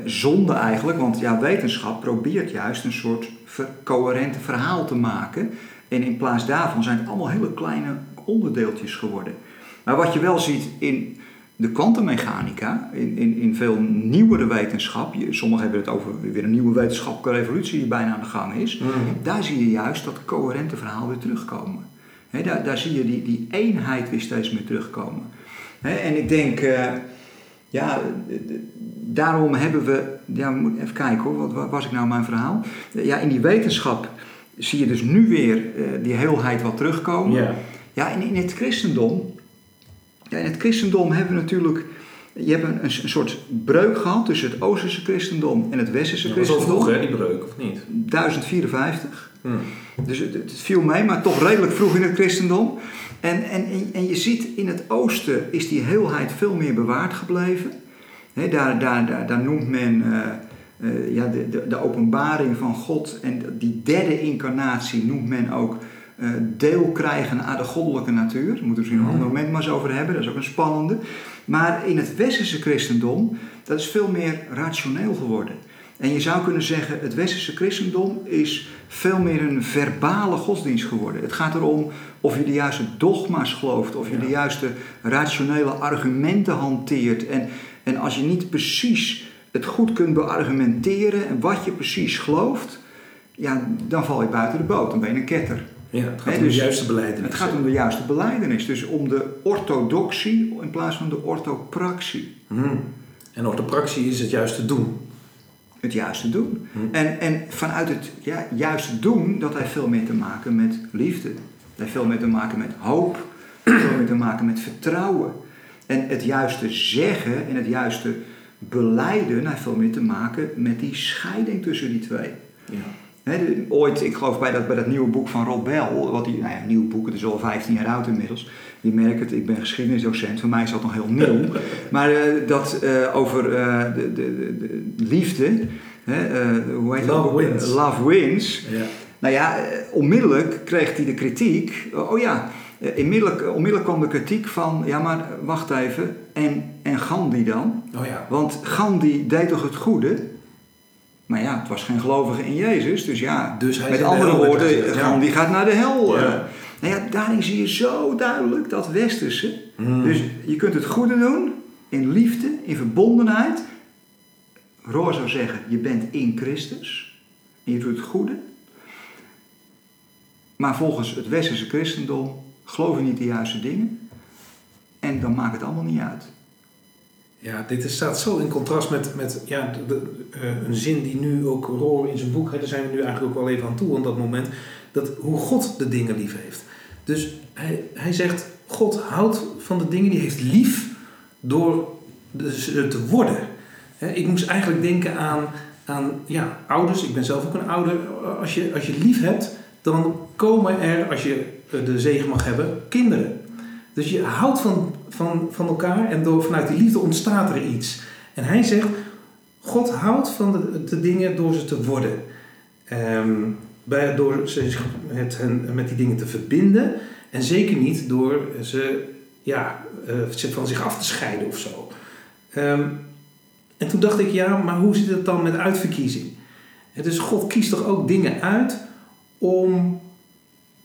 zonde eigenlijk, want ja, wetenschap probeert juist een soort ver, coherente verhaal te maken. En in plaats daarvan zijn het allemaal hele kleine onderdeeltjes geworden. Maar wat je wel ziet in de kwantummechanica, in, in, in veel nieuwere wetenschap, sommigen hebben het over weer een nieuwe wetenschappelijke revolutie die bijna aan de gang is, mhm. daar zie je juist dat coherente verhaal weer terugkomen. daar, daar zie je die, die eenheid weer steeds meer terugkomen. en ik denk, uh, ja, daarom hebben we, ja, we even kijken hoor, wat was ik nou mijn verhaal? Ja, in die wetenschap zie je dus nu weer uh, die heelheid wat terugkomen. Yeah. Ja, en in het christendom ja, in het christendom hebben we natuurlijk. Je hebt een, een, soort breuk gehad tussen het Oosterse christendom en het Westerse christendom. Dat was vroeg, hè, die breuk, of niet? 1054. Hmm. Dus het, het, viel mee, maar toch redelijk vroeg in het christendom. En, en, en je ziet in het oosten is die heelheid veel meer bewaard gebleven. He, daar, daar, daar, daar noemt men uh, uh, ja, de, de, de openbaring van God en die derde incarnatie noemt men ook uh, deel krijgen aan de goddelijke natuur. Daar moeten we misschien een mhm. ander moment maar eens over hebben, dat is ook een spannende. Maar in het westerse christendom, dat is veel meer rationeel geworden. En je zou kunnen zeggen, het westerse christendom is veel meer een verbale godsdienst geworden. Het gaat erom of je de juiste dogma's gelooft, of je de juiste rationele argumenten hanteert. En, en als je niet precies het goed kunt beargumenteren en wat je precies gelooft, ja, dan val je buiten de boot, dan ben je een ketter. Ja, het gaat om dus de juiste beleidenis. Het gaat om de juiste beleidenis. Dus om de orthodoxie in plaats van de orthopraxie. Hmm. En orthopraxie is het juiste doen. Het juiste doen. Hmm. En, en vanuit het ja, juiste doen, dat heeft veel meer te maken met liefde. Dat heeft veel meer te maken met hoop. Veel meer te maken met vertrouwen. En het juiste zeggen en het juiste beleiden heeft veel meer te maken met die scheiding tussen die twee. Ja ooit, ik geloof bij dat, bij dat nieuwe boek van Rob Bell, wat die, nou ja, nieuw boek, het is al 15 jaar oud inmiddels. Je merkt het, ik ben geschiedenisdocent, voor mij is dat nog heel nieuw. maar uh, dat uh, over uh, de, de, de, liefde, hoe heet Love dat? Wins. Love Wins. Ja. Nou ja, onmiddellijk kreeg hij de kritiek, oh ja, onmiddellijk, onmiddellijk kwam de kritiek van, ja maar wacht even, en, en Gandhi dan? Oh ja. Want Gandhi deed toch het goede? Maar ja, het was geen gelovige in Jezus. Dus ja, dus met andere woorden, die gaat naar de hel. Ja. Uh, nou ja, daarin zie je zo duidelijk dat westerse. Hmm. Dus je kunt het goede doen in liefde, in verbondenheid. Roor zou zeggen, je bent in Christus. En je doet het goede. Maar volgens het westerse christendom geloof je niet de juiste dingen. En dan maakt het allemaal niet uit. Ja, dit staat zo in contrast met, met ja, de, uh, een zin die nu ook Roor in zijn boek, hè, daar zijn we nu eigenlijk ook wel even aan toe op dat moment, dat hoe God de dingen lief heeft. Dus hij, hij zegt, God houdt van de dingen, die heeft lief door ze te worden. ik moest eigenlijk denken aan, aan ja, ouders, ik ben zelf ook een ouder. Als je, als je lief hebt, dan komen er, als je de zegen mag hebben, kinderen. Dus je houdt van, van, van elkaar en door, vanuit die liefde ontstaat er iets. En hij zegt, God houdt van de, dingen door ze te worden. Um, bij, door zich met, met die dingen te verbinden. En zeker niet door ze ja, uh, van zich af te scheiden of zo. Um, en toen dacht ik, ja, maar hoe zit het dan met uitverkiezing? dus God kiest toch ook dingen uit om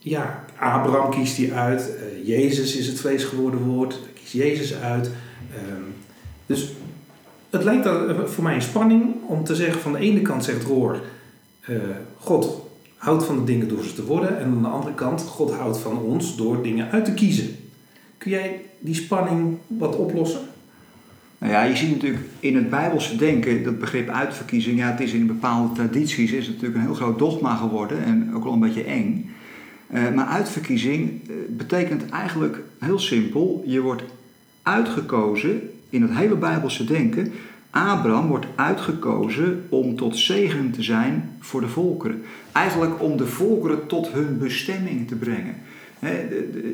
ja, Abraham kiest hij uit, uh, Jezus is het vlees geworden woord, kiest Jezus uit. Um, dus het lijkt dan voor mij een spanning om te zeggen: van de ene kant zegt Roor, uh, God houdt van de dingen door ze te worden, en aan de andere kant, God houdt van ons door dingen uit te kiezen. Kun jij die spanning wat oplossen? Nou ja, je ziet natuurlijk in het Bijbelse denken, dat begrip uitverkiezing, ja, het is in bepaalde tradities is natuurlijk een heel groot dogma geworden en ook wel een beetje eng. Uh, maar uitverkiezing uh, betekent eigenlijk heel simpel: je wordt uitgekozen in het hele Bijbelse denken. Abraham wordt uitgekozen om tot zegen te zijn voor de volkeren. Eigenlijk om de volkeren tot hun bestemming te brengen.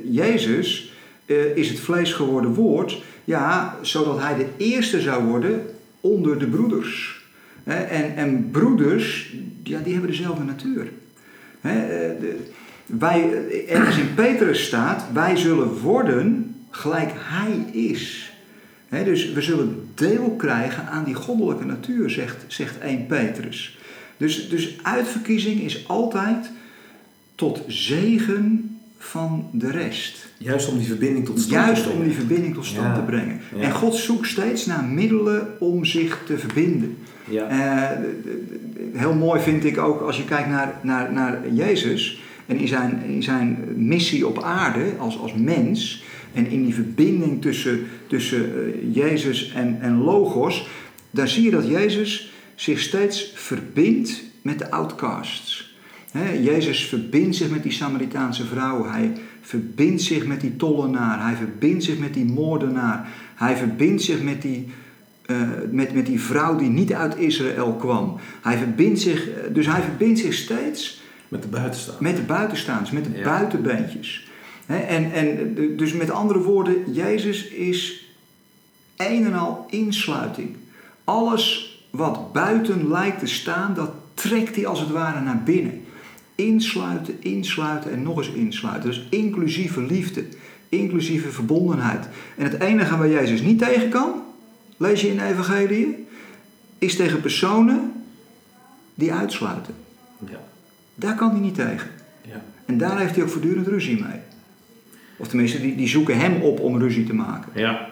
Jezus uh, is het vlees geworden woord, ja, zodat hij de eerste zou worden onder de broeders. En, en broeders, ja, die hebben dezelfde natuur. He, de, wij, ergens in Petrus staat, wij zullen worden gelijk hij is. dus we zullen deel krijgen aan die goddelijke natuur, zegt, zegt 1 Petrus. Dus, dus uitverkiezing is altijd tot zegen van de rest. Juist om die verbinding tot stand Juist te brengen. om die verbinding tot stand te brengen. En God zoekt steeds naar middelen om zich te verbinden. Ja. Uh, heel mooi vind ik ook als je kijkt naar, naar, naar Jezus. En in zijn, in zijn missie op aarde als, als mens en in die verbinding tussen, tussen uh, Jezus en, en Logos, daar zie je dat Jezus zich steeds verbindt met de outcasts. Jezus verbindt zich met die Samaritaanse vrouw, hij verbindt zich met die tollenaar, hij verbindt zich met die moordenaar, hij verbindt zich met die, uh, met, met die vrouw die niet uit Israël kwam. Hij verbindt zich, dus hij verbindt zich steeds met de buitenstaanders. Met de buitenstaanders, met de ja. buitenbeentjes. en, en dus met andere woorden, Jezus is een en al insluiting. Alles wat buiten lijkt te staan, dat trekt hij als het ware naar binnen. Insluiten, insluiten en nog eens insluiten. Dus inclusieve liefde, inclusieve verbondenheid. En het enige waar Jezus niet tegen kan, lees je in de Evangelie, is tegen personen die uitsluiten. Ja. Daar kan hij niet tegen. Ja. En daar heeft hij ook voortdurend ruzie mee. Of tenminste, die, die zoeken hem op om ruzie te maken. Ja.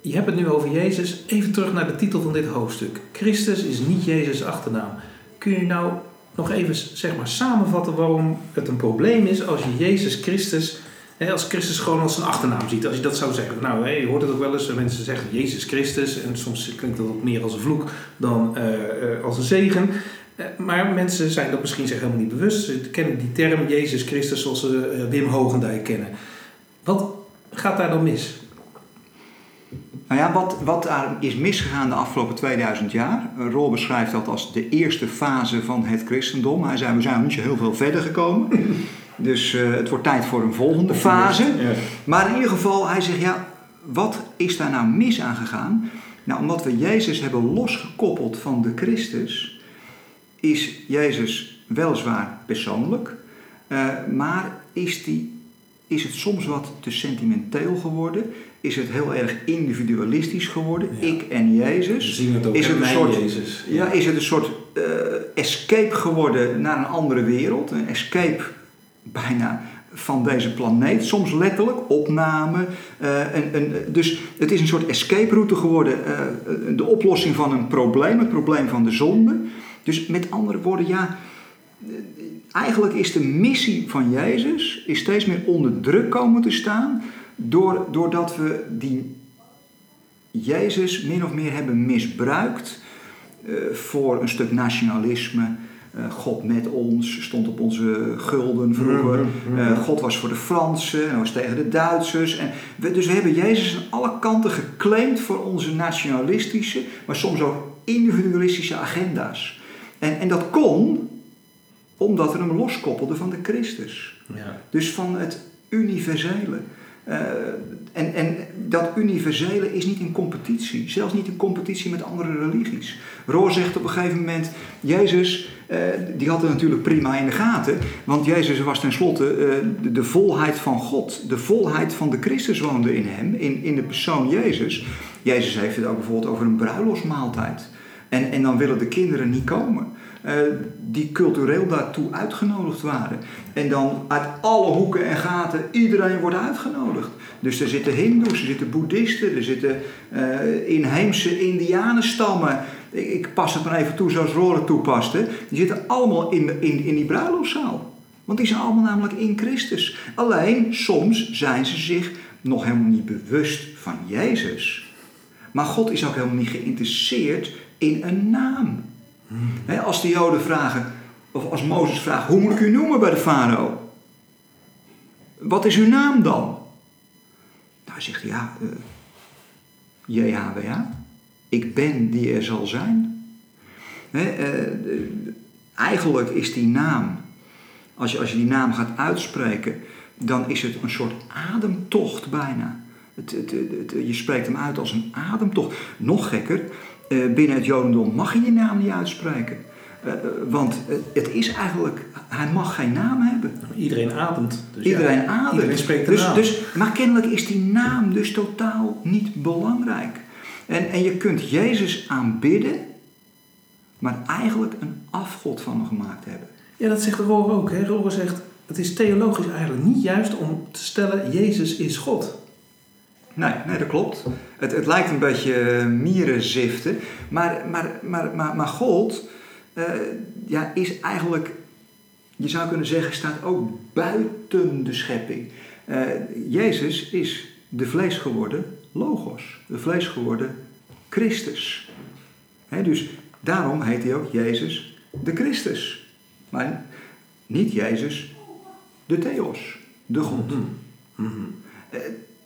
Je hebt het nu over Jezus. Even terug naar de titel van dit hoofdstuk. Christus is niet Jezus' achternaam. Kun je nou nog even zeg maar, samenvatten waarom het een probleem is als je Jezus Christus, hè, als Christus gewoon als een achternaam ziet? Als je dat zou zeggen. Nou, hè, je hoort het ook wel eens, mensen zeggen Jezus Christus en soms klinkt dat ook meer als een vloek dan uh, uh, als een zegen. Eh, maar mensen zijn dat misschien zich helemaal niet bewust. Ze kennen die term Jezus Christus zoals ze eh, Wim Hogendijk kennen. Wat gaat daar dan mis? Nou ja, wat, wat daar is misgegaan de afgelopen 2000 jaar. Rol beschrijft dat als de eerste fase van het christendom. Hij zei, we zijn nog niet zo heel veel verder gekomen. Dus uh, het wordt tijd voor een volgende fase. Ja. Maar in ieder geval, hij zegt, ja, wat is daar nou mis aan gegaan? Nou, omdat we Jezus hebben losgekoppeld van de Christus is Jezus weliswaar persoonlijk, uh, maar is, die, is het soms wat te sentimenteel geworden? Is het heel erg individualistisch geworden? Ja. Ik en Jezus. We zien het ook is het een soort, Jezus. Ja. ja. is het een soort uh, escape geworden naar een andere wereld? Een escape bijna van deze planeet. Soms letterlijk, opname. Uh, en, en, dus het is een soort escape route geworden. Uh, de oplossing van een probleem, het probleem van de zonde. Dus met andere woorden, ja, eigenlijk is de missie van Jezus is steeds meer onder druk komen te staan, door, doordat we die Jezus min of meer hebben misbruikt eh, voor een stuk nationalisme. Eh, God met ons, stond op onze gulden vroeger. Mhm, mhm. Eh, God was voor de Fransen en was tegen de Duitsers. En we, dus we hebben Jezus aan alle kanten geclaimd voor onze nationalistische, maar soms ook individualistische agenda's. En, en dat kon omdat we hem loskoppelden van de Christus. Ja. Dus van het universele. Eh, en, en dat universele is niet in competitie. Zelfs niet in competitie met andere religies. Roor zegt op een gegeven moment: Jezus, eh, die had het natuurlijk prima in de gaten. Want Jezus was tenslotte eh, de, de volheid van God. De volheid van de Christus woonde in hem, in, in de persoon Jezus. Jezus heeft het ook bijvoorbeeld over een bruiloftsmaaltijd. En, en dan willen de kinderen niet komen. eh, die cultureel daartoe uitgenodigd waren. En dan uit alle hoeken en gaten, iedereen wordt uitgenodigd. Dus er zitten hindoes, er zitten boeddhisten, er zitten eh, inheemse indianenstammen. Ik, ik pas het maar even toe zoals Roren toepaste. Die zitten allemaal in, in, in die bruiloftszaal. Want die zijn allemaal namelijk in Christus. Alleen, soms zijn ze zich nog helemaal niet bewust van Jezus. Maar God is ook helemaal niet geïnteresseerd in een naam. Als de Joden vragen, of als Mozes vraagt, hoe moet ik u noemen bij de farao? Wat is uw naam dan? Nou, zegt hij, ja, eh, JHWH. Ik ben die er zal zijn. Eh, de- eigenlijk is die naam, als je, als je die naam gaat uitspreken, dan is het een soort ademtocht bijna. Het, het, je spreekt hem uit als een ademtocht. Nog gekker, eh, binnen het Jodendom mag je die naam niet uitspreken. Eh, eh, want eh, het is eigenlijk, hij mag geen naam hebben. Iedereen ademt. Dus Iedereen ja, ademt. Iedereen spreekt de dus, naam. dus, maar kennelijk is die naam dus totaal niet belangrijk. En, en je kunt Jezus aanbidden, maar eigenlijk een afgod van hem gemaakt hebben. Ja, dat zegt Roor ook. Hè? Roor zegt, het is theologisch eigenlijk niet juist om te stellen, Jezus is God. Nee, nee dat klopt. Het, het lijkt een beetje eh, mierenziften. Maar, maar, maar, maar, maar God eh, ja, is eigenlijk, je zou kunnen zeggen, staat ook buiten de schepping. Eh, Jezus is de vlees geworden Logos, de vlees geworden Christus. Dus daarom heet hij ook Jezus de Christus. Maar niet Jezus de Theos, de God. Eh,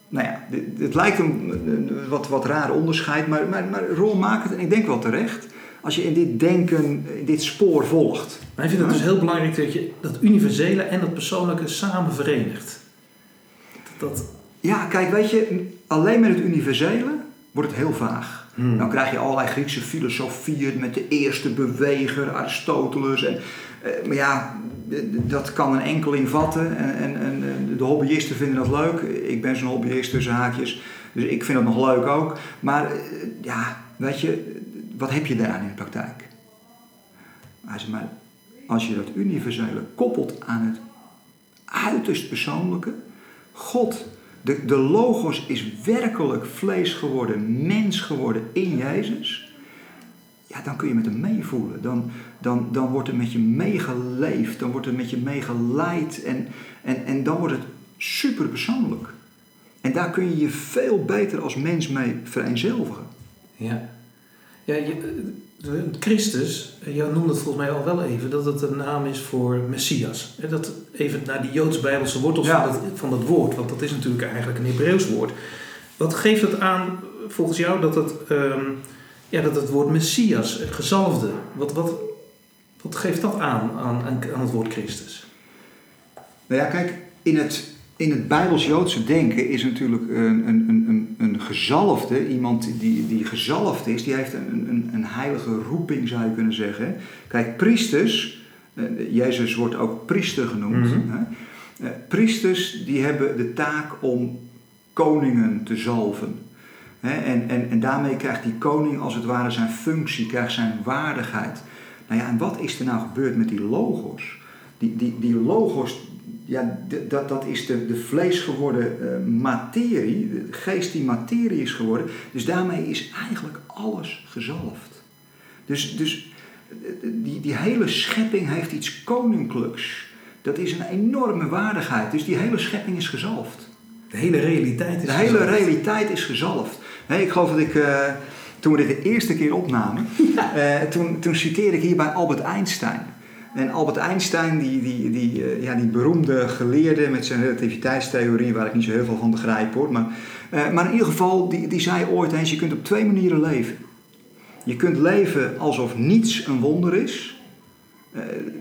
nou ja, dit- het lijkt een, een wat, wat raar onderscheid, maar, maar, maar Rol maakt het, en ik denk wel terecht, als je in dit denken, in dit spoor volgt. Maar ik vind het dus heel belangrijk dat je dat universele en dat persoonlijke samen verenigt. Dat, Ja, kijk, weet je, alleen met het universele wordt het heel vaag. Hmm. Dan krijg je allerlei Griekse filosofieën met de eerste beweger, Aristoteles. En, eh, maar ja, dat kan een enkeling vatten. En, en, en de hobbyisten vinden dat leuk. Ik ben zo'n hobbyist tussen haakjes. Dus ik vind dat nog leuk ook. Maar eh, ja, weet je, wat heb je daaraan in de praktijk? Hij zegt maar, als je dat universele koppelt aan het uiterst persoonlijke. God, de, de logos is werkelijk vlees geworden, mens geworden in Jezus. Ja, dan kun je met hem meevoelen. Dan, dan, dan wordt er met je meegeleefd. Dan wordt er met je meegeleid. En, en, en dan wordt het super persoonlijk. En daar kun je je veel beter als mens mee vereenzelvigen. ja. Ja, je, eh, Christus, eh, jij noemde het volgens mij al wel even, dat het een naam is voor Messias. Dat even naar die Joods-Bijbelse wortels Ja. van, dat, van dat woord, want dat is natuurlijk eigenlijk een Hebreeuws woord. Wat geeft het aan, volgens jou, dat het, ehm, ja, dat het woord Messias, gezalfde, wat, wat, wat geeft dat aan, aan, aan het woord Christus? Nou ja, kijk, in het, in het Bijbels-Joodse denken is natuurlijk een, een, een, een, gezalfde, iemand die, die gezalfd is, die heeft een, een, een heilige roeping, zou je kunnen zeggen. Kijk, priesters, eh, Jezus wordt ook priester genoemd. Hè. Eh, priesters, die hebben de taak om koningen te zalven. En, en, en daarmee krijgt die koning als het ware zijn functie, krijgt zijn waardigheid. Nou ja, en wat is er nou gebeurd met die logos? Die, die, die logos, ja, dat, dat is de, de vlees geworden eh, materie, de geest die materie is geworden. Dus daarmee is eigenlijk alles gezalfd. Dus, dus die, die hele schepping heeft iets koninklijks. Dat is een enorme waardigheid. Dus die hele schepping is gezalfd. De hele realiteit is De hele realiteit is gezalfd. Hey, ik geloof dat ik, uh, toen we dit de eerste keer opnamen, uh, toen, toen citeerde ik hierbij Albert Einstein. En Albert Einstein, die, die, die, uh, ja, die beroemde geleerde met zijn relativiteitstheorie, waar ik niet zo heel veel van begrijp hoor. Maar, maar in ieder geval, die, die zei ooit eens, je kunt op twee manieren leven. Je kunt leven alsof niets een wonder is.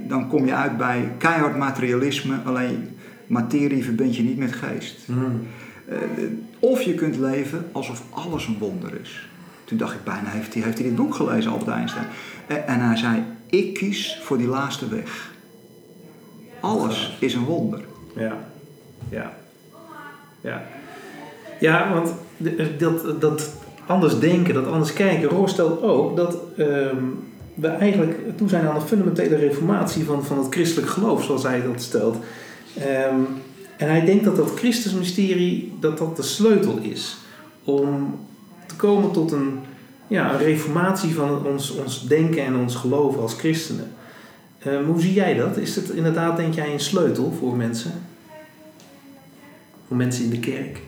dan kom je uit bij keihard materialisme, alleen materie verbind je niet met geest. Mm. Of je kunt leven alsof alles een wonder is. Toen dacht ik bijna, heeft hij, heeft hij dit boek gelezen, Albert Einstein? En hij zei, ik kies voor die laatste weg. Alles is een wonder. Ja, ja, ja. Ja, want dat, dat anders denken, dat anders kijken, Roor stelt ook dat ehm, we eigenlijk toe zijn aan een fundamentele reformatie van, van het christelijk geloof, zoals hij dat stelt. Um, en hij denkt dat dat Christusmysterie dat dat de sleutel is om te komen tot een, ja, een reformatie van ons, ons denken en ons geloven als christenen. Um, hoe zie jij dat? Is het inderdaad, denk jij, een sleutel voor mensen? Voor mensen in de kerk?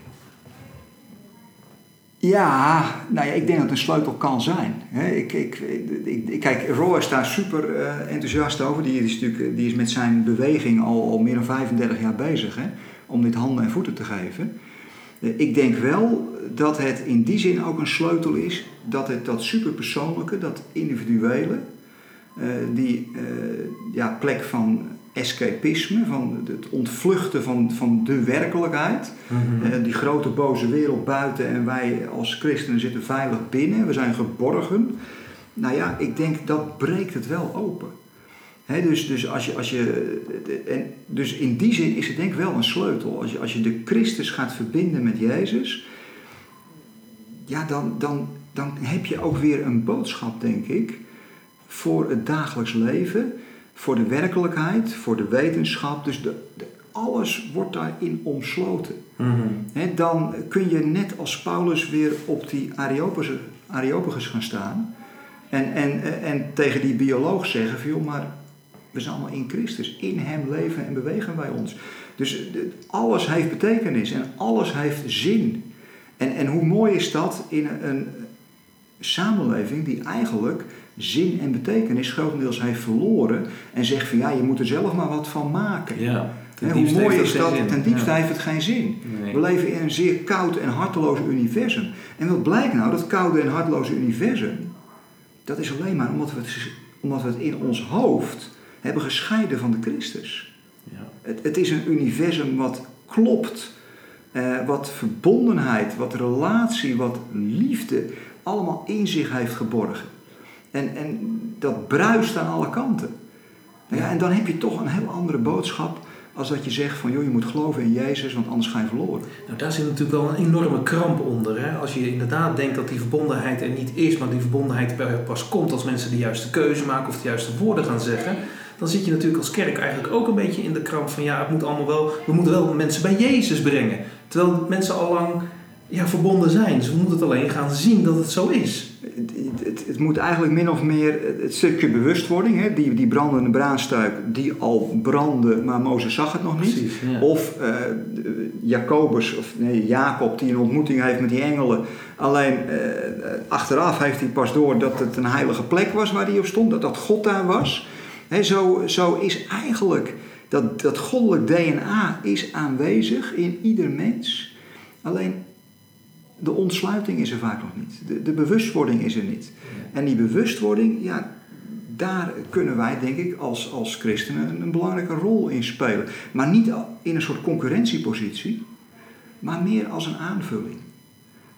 Ja, nou ja, ik denk dat het een sleutel kan zijn. ik, ik, ik, kijk, Roy is daar super uh, enthousiast over. Die is, natuurlijk, die is met zijn beweging al, al meer dan 35 jaar bezig om dit handen en voeten te geven. Eh, ik denk wel dat het in die zin ook een sleutel is dat het dat superpersoonlijke, dat individuele, die ja, plek van escapisme, van het ontvluchten van, van de werkelijkheid. Mhm. die grote boze wereld buiten en wij als christenen zitten veilig binnen, we zijn geborgen. Nou ja, ik denk dat breekt het wel open. dus, dus, als je, als je, en dus in die zin is het denk ik wel een sleutel. Als je, als je de Christus gaat verbinden met Jezus, ja, dan, dan, dan heb je ook weer een boodschap, denk ik, voor het dagelijks leven voor de werkelijkheid, voor de wetenschap. Dus de, alles wordt daarin omsloten. Mm dan kun je net als Paulus weer op die Areopagus, Areopagus gaan staan. En, en, en tegen die bioloog zeggen van joh, maar we zijn allemaal in Christus. In hem leven en bewegen wij ons. Dus alles heeft betekenis en alles heeft zin. En, en hoe mooi is dat in een, een samenleving die eigenlijk zin en betekenis grotendeels heeft verloren en zegt van ja, je moet er zelf maar wat van maken. Ja, hoe mooi is dat? Ten diepste heeft het geen zin. We leven in een zeer koud en harteloos universum. En wat blijkt nou? Dat koude en harteloze universum, dat is alleen maar omdat we het, omdat we het in ons hoofd hebben gescheiden van de Christus. Ja. Het, het is een universum wat klopt, eh, wat verbondenheid, wat relatie, wat liefde allemaal in zich heeft geborgen. En, en dat bruist aan alle kanten. Ja, en dan heb je toch een heel andere boodschap als dat je zegt van joh, je moet geloven in Jezus, want anders ga je verloren. Nou, daar zit natuurlijk wel een enorme kramp onder. Hè? Als je inderdaad denkt dat die verbondenheid er niet is, maar die verbondenheid pas komt als mensen de juiste keuze maken of de juiste woorden gaan zeggen. Dan zit je natuurlijk als kerk eigenlijk ook een beetje in de kramp van ja, het moet allemaal wel, we moeten wel mensen bij Jezus brengen. Terwijl mensen al lang ja, verbonden zijn. Dus we moeten het alleen gaan zien dat het zo is. Het, moet eigenlijk min of meer het stukje bewustwording, hè, die, die brandende braanstuik die al brandde, maar Mozes zag het nog niet. Of uh, Jacobus, of nee, Jacob, die een ontmoeting heeft met die engelen. Alleen uh, achteraf heeft hij pas door dat het een heilige plek was waar hij op stond, dat dat God daar was. He, zo, zo is eigenlijk dat, dat goddelijk DNA is aanwezig in ieder mens. Alleen de ontsluiting is er vaak nog niet. De, de bewustwording is er niet. En die bewustwording, ja, daar kunnen wij, denk ik, als, als christenen een belangrijke rol in spelen. Maar niet in een soort concurrentiepositie, maar meer als een aanvulling.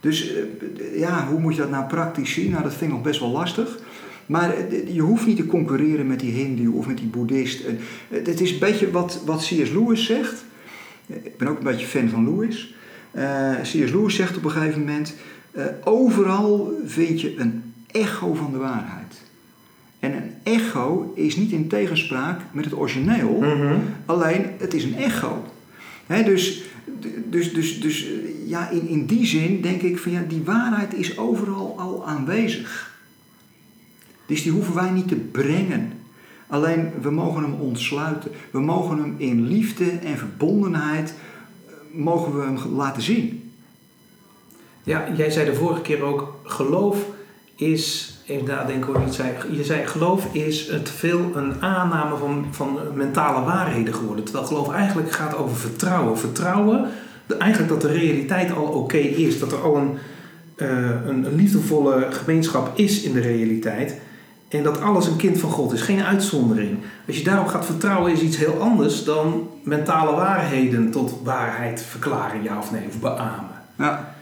Dus eh, ja, hoe moet je dat nou praktisch zien? Nou, dat vind ik nog best wel lastig. Maar eh, je hoeft niet te concurreren met die hindoe of met die boeddhist. Eh, het is een beetje wat, wat C.S. Lewis zegt. Ik ben ook een beetje fan van Lewis. Uh, C.S. Lewis zegt op een gegeven moment: uh, overal vind je een echo van de waarheid. En een echo is niet in tegenspraak met het origineel, mhm. alleen het is een echo. He, dus, dus, dus, dus ja, in, in die zin denk ik van ja, die waarheid is overal al aanwezig. Dus die hoeven wij niet te brengen. Alleen we mogen hem ontsluiten. We mogen hem in liefde en verbondenheid mogen we hem laten zien. Ja, jij zei de vorige keer ook, geloof is, even nadenken hoe je het zei. Je zei, geloof is te veel een aanname van, van mentale waarheden geworden. Terwijl geloof eigenlijk gaat over vertrouwen. Vertrouwen, eigenlijk dat de realiteit al oké is. Dat er al een, een, een liefdevolle gemeenschap is in de realiteit. En dat alles een kind van God is, geen uitzondering. Als je daarop gaat vertrouwen, is iets heel anders dan mentale waarheden tot waarheid verklaren, ja of nee, of beamen. Ja.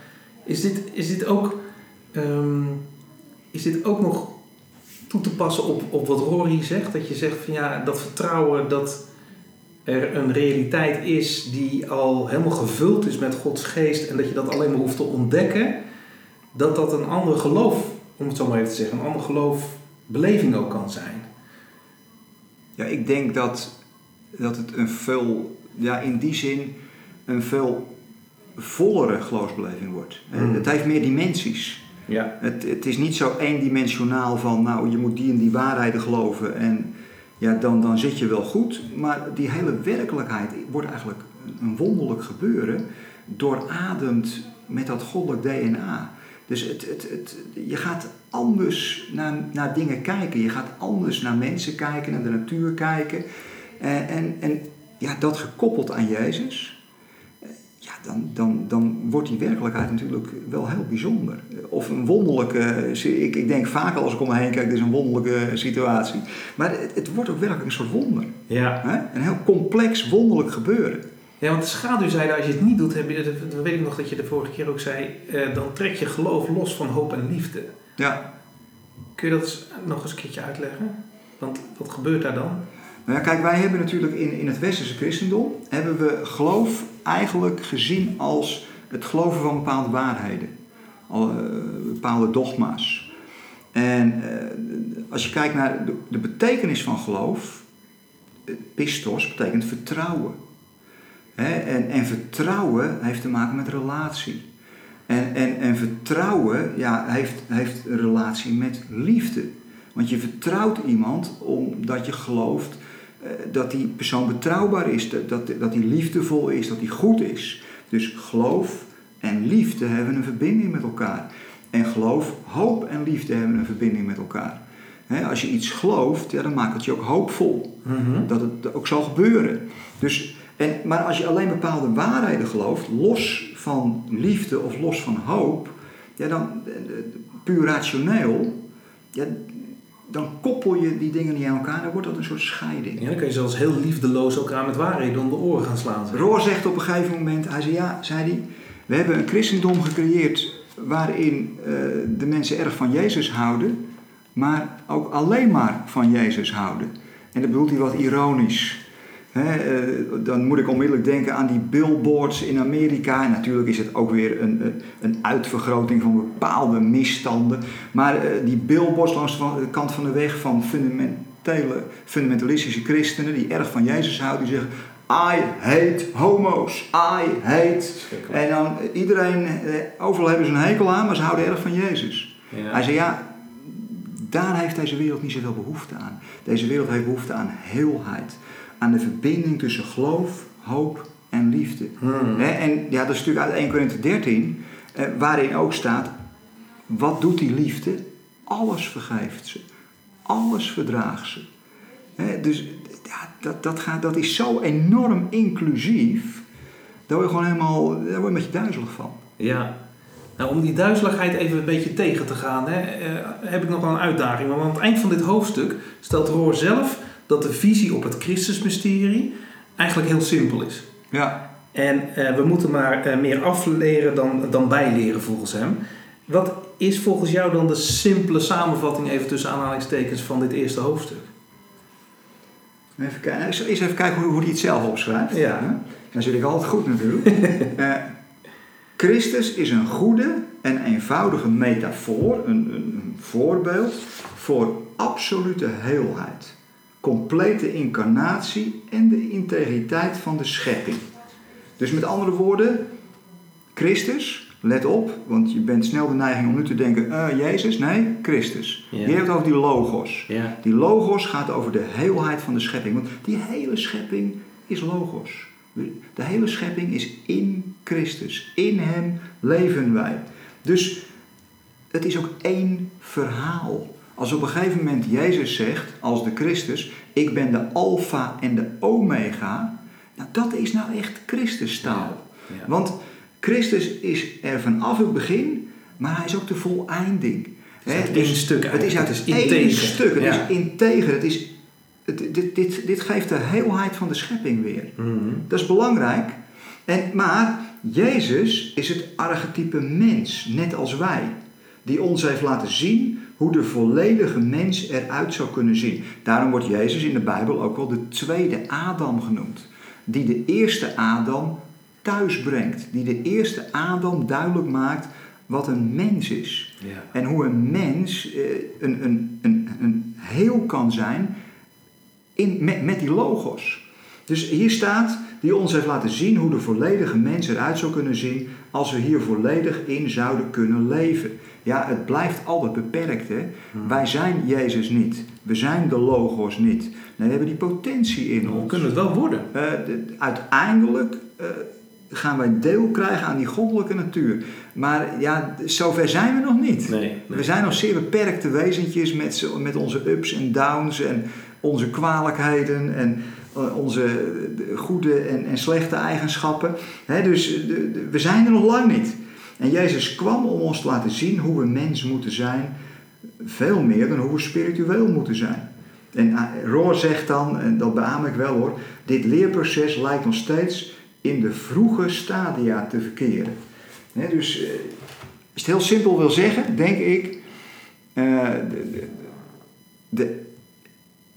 Is, dit, is, dit ook, um, is dit ook nog toe te passen op, op wat Rory zegt? Dat je zegt van ja, dat vertrouwen dat er een realiteit is die al helemaal gevuld is met Gods geest en dat je dat alleen maar hoeft te ontdekken, dat dat een ander geloof, om het zo maar even te zeggen, een ander geloof beleving ook kan zijn. Ja, ik denk dat, dat het een veel, ja, in die zin een veel vollere geloofsbeleving wordt. Mm. Het heeft meer dimensies. Ja. Het, het is niet zo eendimensionaal van, nou, je moet die en die waarheden geloven en ja, dan, dan zit je wel goed. Maar die hele werkelijkheid wordt eigenlijk een wonderlijk gebeuren, doorademd met dat goddelijk DNA. Dus het, het, het, je gaat anders naar, naar dingen kijken. Je gaat anders naar mensen kijken, naar de natuur kijken. En, eh, en, en ja, dat gekoppeld aan Jezus, eh, ja, dan, dan, dan wordt die werkelijkheid natuurlijk wel heel bijzonder. Of een wonderlijke, ik, ik denk vaak als ik om me heen kijk, dit is een wonderlijke situatie. Maar het, het wordt ook werkelijk een soort wonder. Ja. Een heel complex, wonderlijk gebeuren. Ja, want de schaduwzijde, als je het niet doet, heb je, dat weet ik nog dat je de vorige keer ook zei, eh, dan trek je geloof los van hoop en liefde. Ja. Kun je dat nog eens een keertje uitleggen? Want wat gebeurt daar dan? Nou ja, kijk, wij hebben natuurlijk in, in het westerse christendom, hebben we geloof eigenlijk gezien als het geloven van bepaalde waarheden. Uh, bepaalde dogma's. En uh, als je kijkt naar de, de betekenis van geloof, pistos betekent vertrouwen en, en vertrouwen heeft te maken met relatie. En, en, en vertrouwen ja, heeft, heeft een relatie met liefde. Want je vertrouwt iemand omdat je gelooft eh, dat die persoon betrouwbaar is, dat, dat, dat die liefdevol is, dat die goed is. Dus geloof en liefde hebben een verbinding met elkaar. En geloof, hoop en liefde hebben een verbinding met elkaar. als je iets gelooft, ja, dan maakt het je ook hoopvol. Mhm. Dat het ook zal gebeuren. Dus en, maar als je alleen bepaalde waarheden gelooft, los van liefde of los van hoop, ja, dan puur rationeel, ja, dan koppel je die dingen niet aan elkaar, dan wordt dat een soort scheiding. Ja, dan kun je zelfs heel liefdeloos elkaar met waarheden om de oren gaan slaan. Roor zegt op een gegeven moment, hij zei ja, zei hij, we hebben een christendom gecreëerd waarin uh, de mensen erg van Jezus houden, maar ook alleen maar van Jezus houden. En dat bedoelt hij wat ironisch. Eh, dan moet ik onmiddellijk denken aan die billboards in Amerika. En natuurlijk is het ook weer een, een uitvergroting van bepaalde misstanden. Maar uh, die billboards langs de kant van de weg van fundamentele, fundamentalistische christenen die erg van Jezus houden, die zeggen. I hate homo's. I hate. En dan iedereen, eh, overal hebben ze een hekel aan, maar ze houden erg van Jezus. Ja. Hij zei ja, daar heeft deze wereld niet zoveel behoefte aan. Deze wereld heeft behoefte aan heelheid aan de verbinding tussen geloof, hoop en liefde. Hmm. En ja, dat is natuurlijk uit 1 Corinthië 13, eh, waarin ook staat, wat doet die liefde? Alles vergeeft ze. Alles verdraagt ze. dus ja, dat, dat, gaat, dat is zo enorm inclusief, daar word je gewoon helemaal daar word je een beetje duizelig van. Ja, nou, om die duizeligheid even een beetje tegen te gaan, hè, eh, heb ik nog wel een uitdaging. Want aan het eind van dit hoofdstuk stelt Roor zelf dat de visie op het Christusmysterie eigenlijk heel simpel is. Ja. En eh, we moeten maar uh, meer afleren dan, dan bijleren volgens hem. Wat is volgens jou dan de simpele samenvatting, even tussen aanhalingstekens, van dit eerste hoofdstuk? Even kijken, eens even kijken hoe, hoe hij het zelf opschrijft. Ja. Dan zit ik altijd goed natuurlijk. uh, Christus is een goede en eenvoudige metafoor, een, een, een voorbeeld voor absolute heelheid complete incarnatie en de integriteit van de schepping. Dus met andere woorden, Christus, let op, want je bent snel de neiging om nu te denken, uh, Jezus, nee, Christus. Ja. Je hebt over die logos. Ja. Die logos gaat over de heelheid van de schepping, want die hele schepping is logos. De hele schepping is in Christus. In Hem leven wij. Dus het is ook één verhaal. Als op een gegeven moment Jezus zegt, als de Christus, ik ben de alfa en de omega, nou dat is nou echt Christustaal. Ja, ja. Want Christus is er vanaf het begin, maar hij is ook de voleinding. Het is dus één stuk Het is uit Het is één stuk. Het Ja. is integer. Het is, het, dit, dit, dit geeft de heelheid van de schepping weer. Mhm. Dat is belangrijk. En, maar Jezus is het archetype mens, net als wij. Die ons heeft laten zien hoe de volledige mens eruit zou kunnen zien. Daarom wordt Jezus in de Bijbel ook wel de tweede Adam genoemd. Die de eerste Adam thuis brengt. Die de eerste Adam duidelijk maakt wat een mens is. Ja. En hoe een mens eh, een, een, een, een heel kan zijn in, met, met die logos. Dus hier staat, die ons heeft laten zien hoe de volledige mens eruit zou kunnen zien als we hier volledig in zouden kunnen leven. Ja, het blijft altijd beperkt. Hè? Wij zijn Jezus niet. We zijn de logos niet. Nee, we hebben die potentie in We ons. kunnen het wel worden. Eh, de- uiteindelijk eh, gaan wij deel krijgen aan die goddelijke natuur. Maar ja, zover zijn we nog niet. Nee, nee. We zijn nog zeer beperkte wezentjes met, met onze ups en downs en onze kwalijkheden en eh, onze goede en, en slechte eigenschappen. Hè, dus de- de- we zijn er nog lang niet. En Jezus kwam om ons te laten zien hoe we mens moeten zijn, veel meer dan hoe we spiritueel moeten zijn. En eh, Roor zegt dan, en dat beaam ik wel hoor, dit leerproces lijkt nog steeds in de vroege stadia te verkeren. Dus eh, als het heel simpel wil zeggen, denk ik, eh, de, de-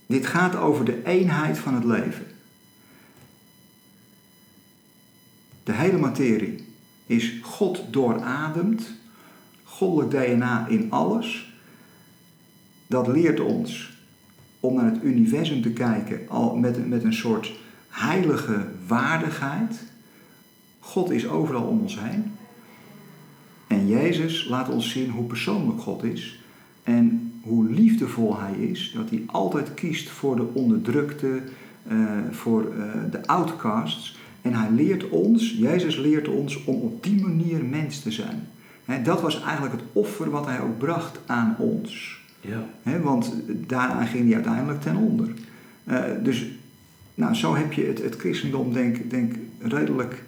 dit gaat over de eenheid van het leven. De hele materie is God doorademd, goddelijk DNA in alles. Dat leert ons om naar het universum te kijken al met, met een soort heilige waardigheid. God is overal om ons heen. En Jezus laat ons zien hoe persoonlijk God is en hoe liefdevol Hij is. Dat Hij altijd kiest voor de onderdrukte, eh, voor eh, de outcasts. En Hij leert ons, Jezus leert ons om op die manier mens te zijn. Hè, dat was eigenlijk het offer wat Hij ook bracht aan ons. Ja. Want daaraan ging hij uiteindelijk ten onder. Eh, dus nou, zo heb je het, het christendom, denk denk redelijk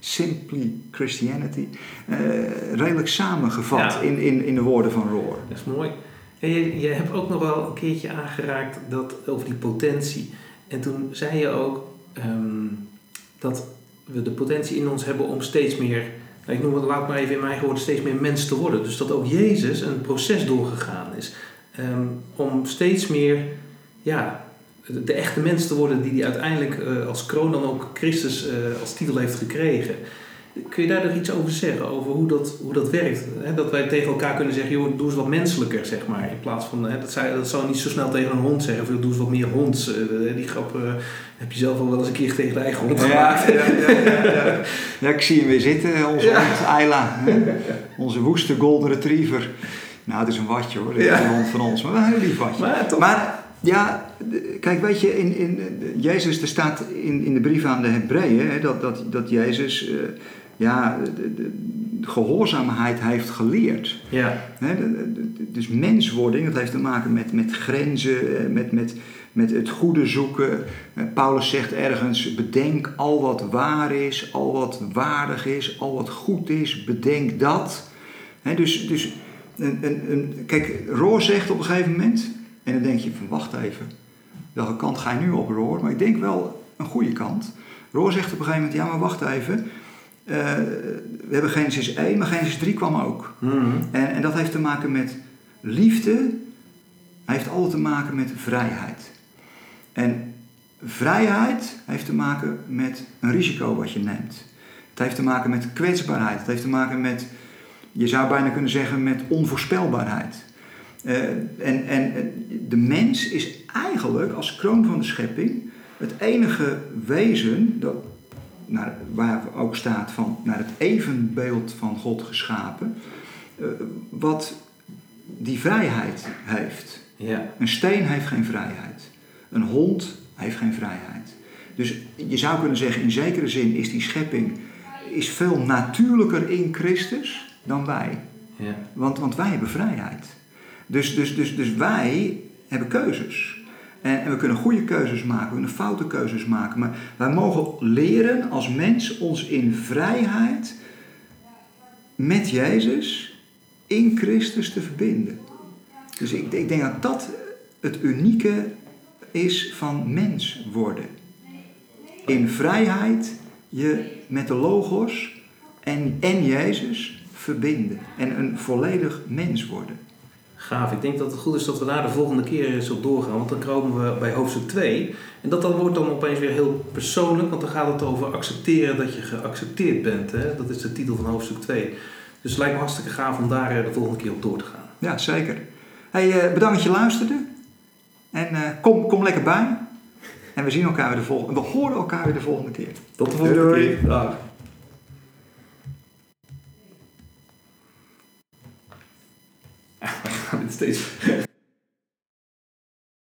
simply Christianity, eh, redelijk samengevat Ja. in, in, in de woorden van Rohr. Dat is mooi. En je, je hebt ook nog wel een keertje aangeraakt dat, over die potentie. En toen zei je ook ehm, dat we de potentie in ons hebben om steeds meer, ik noem het laat maar even in mijn eigen woorden, steeds meer mens te worden. Dus dat ook Jezus een proces doorgegaan is ehm, om steeds meer, ja, de, de echte mens te worden die hij uiteindelijk eh, als kroon dan ook Christus eh, als titel heeft gekregen. Kun je daar nog iets over zeggen, over hoe dat, hoe dat werkt? Hè, dat wij tegen elkaar kunnen zeggen, joh, doe eens wat menselijker, zeg maar. In plaats van, hè, dat, zou, dat zou niet zo snel tegen een hond zeggen, of doe eens wat meer honds. Eh, die grap eh, heb je zelf al wel eens een keer tegen de eigen hond gemaakt. ja, ja, ja, ja. ja, ik zie hem weer zitten, onze Ja. hond Ayla. hè. Onze woeste golden retriever. Nou, het is een watje hoor, is een hond van ons, maar wel een heel lief watje. Maar toch, Maar ja, kijk, weet je, in, in, Jezus, er staat in, in de brief aan de Hebreeën hè, dat, dat, dat Jezus eh, ja, de, de, de gehoorzaamheid heeft geleerd. ja, dus menswording, dat heeft te maken met, met grenzen, eh, met, met, met het goede zoeken. Eh, Paulus zegt ergens, bedenk al wat waar is, al wat waardig is, al wat goed is, bedenk dat. Hè, dus dus een, een, een, kijk, Roor zegt op een gegeven moment, en dan denk je van wacht even, welke kant ga je nu op Roor? Maar ik denk wel een goede kant. Roor zegt op een gegeven moment, ja maar wacht even, eh, we hebben Genesis 1, maar Genesis 3 kwam ook. Mhm. En, en dat heeft te maken met liefde, heeft altijd te maken met vrijheid. En vrijheid heeft te maken met een risico wat je neemt. Het heeft te maken met kwetsbaarheid. Het heeft te maken met, je zou bijna kunnen zeggen, met onvoorspelbaarheid. Eh, en, en de mens is eigenlijk als kroon van de schepping het enige wezen dat, naar, waar ook staat van naar het evenbeeld van God geschapen, eh, wat die vrijheid heeft. ja, Een steen heeft geen vrijheid. Een hond heeft geen vrijheid. Dus je zou kunnen zeggen, in zekere zin is die schepping is veel natuurlijker in Christus dan wij. Ja. Want, want wij hebben vrijheid. Dus, dus, dus, dus wij hebben keuzes. En, en we kunnen goede keuzes maken, we kunnen foute keuzes maken. Maar wij mogen leren als mens ons in vrijheid met Jezus in Christus te verbinden. Dus ik, ik denk dat dat het unieke is van mens worden. In vrijheid je met de Logos en, en Jezus verbinden. En een volledig mens worden. Gaaf. Ik denk dat het goed is dat we daar de volgende keer eens op doorgaan. Want dan komen we bij hoofdstuk 2. En dat, dat wordt dan opeens weer heel persoonlijk. Want dan gaat het over accepteren dat je geaccepteerd bent. Hè? Dat is de titel van hoofdstuk 2. Dus het lijkt me hartstikke gaaf om daar eh, de volgende keer op door te gaan. Ja, zeker. Hey, eh, bedankt dat je luisterde. En eh, kom, kom lekker bij. En we zien elkaar weer de volgende. We horen elkaar weer de volgende keer. Tot de volgende Doei, doei. keer. Dag. Dit steeds.